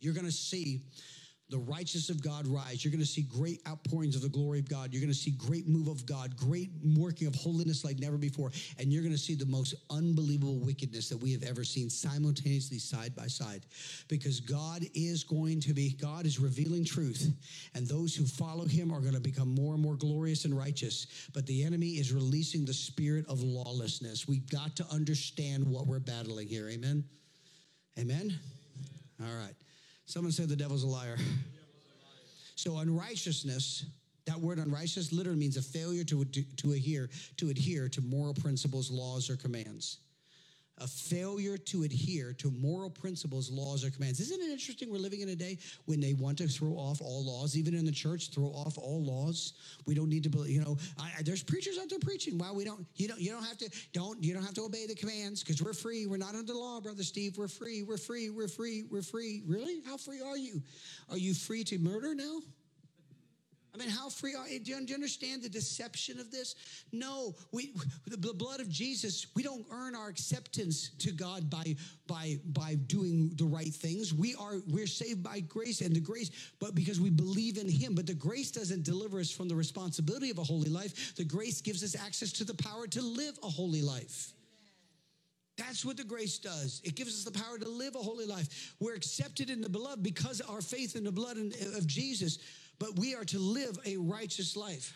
You're going to see the righteousness of God rise. You're going to see great outpourings of the glory of God. You're going to see great move of God, great working of holiness like never before. And you're going to see the most unbelievable wickedness that we have ever seen simultaneously side by side. Because God is going to be, God is revealing truth. And those who follow him are going to become more and more glorious and righteous. But the enemy is releasing the spirit of lawlessness. We've got to understand what we're battling here. Amen? Amen? All right. Someone said the devil's a liar. So unrighteousness, that word unrighteous literally means a failure to, to, to adhere to adhere to moral principles, laws, or commands a failure to adhere to moral principles, laws, or commands. Isn't it interesting we're living in a day when they want to throw off all laws, even in the church, throw off all laws? We don't need to, believe, you know, I, there's preachers out there preaching. Well, we don't, you don't, you don't have to, don't, you don't have to obey the commands because we're free. We're not under law, brother Steve. We're free. We're free. We're free. We're free. Really? How free are you? Are you free to murder now? I mean, how free are you? Do you understand the deception of this? No, we the blood of Jesus, we don't earn our acceptance to God by by by doing the right things. We are we're saved by grace and the grace, but because we believe in him. But the grace doesn't deliver us from the responsibility of a holy life. The grace gives us access to the power to live a holy life. That's what the grace does. It gives us the power to live a holy life. We're accepted in the beloved because our faith in the blood of Jesus but we are to live a righteous life.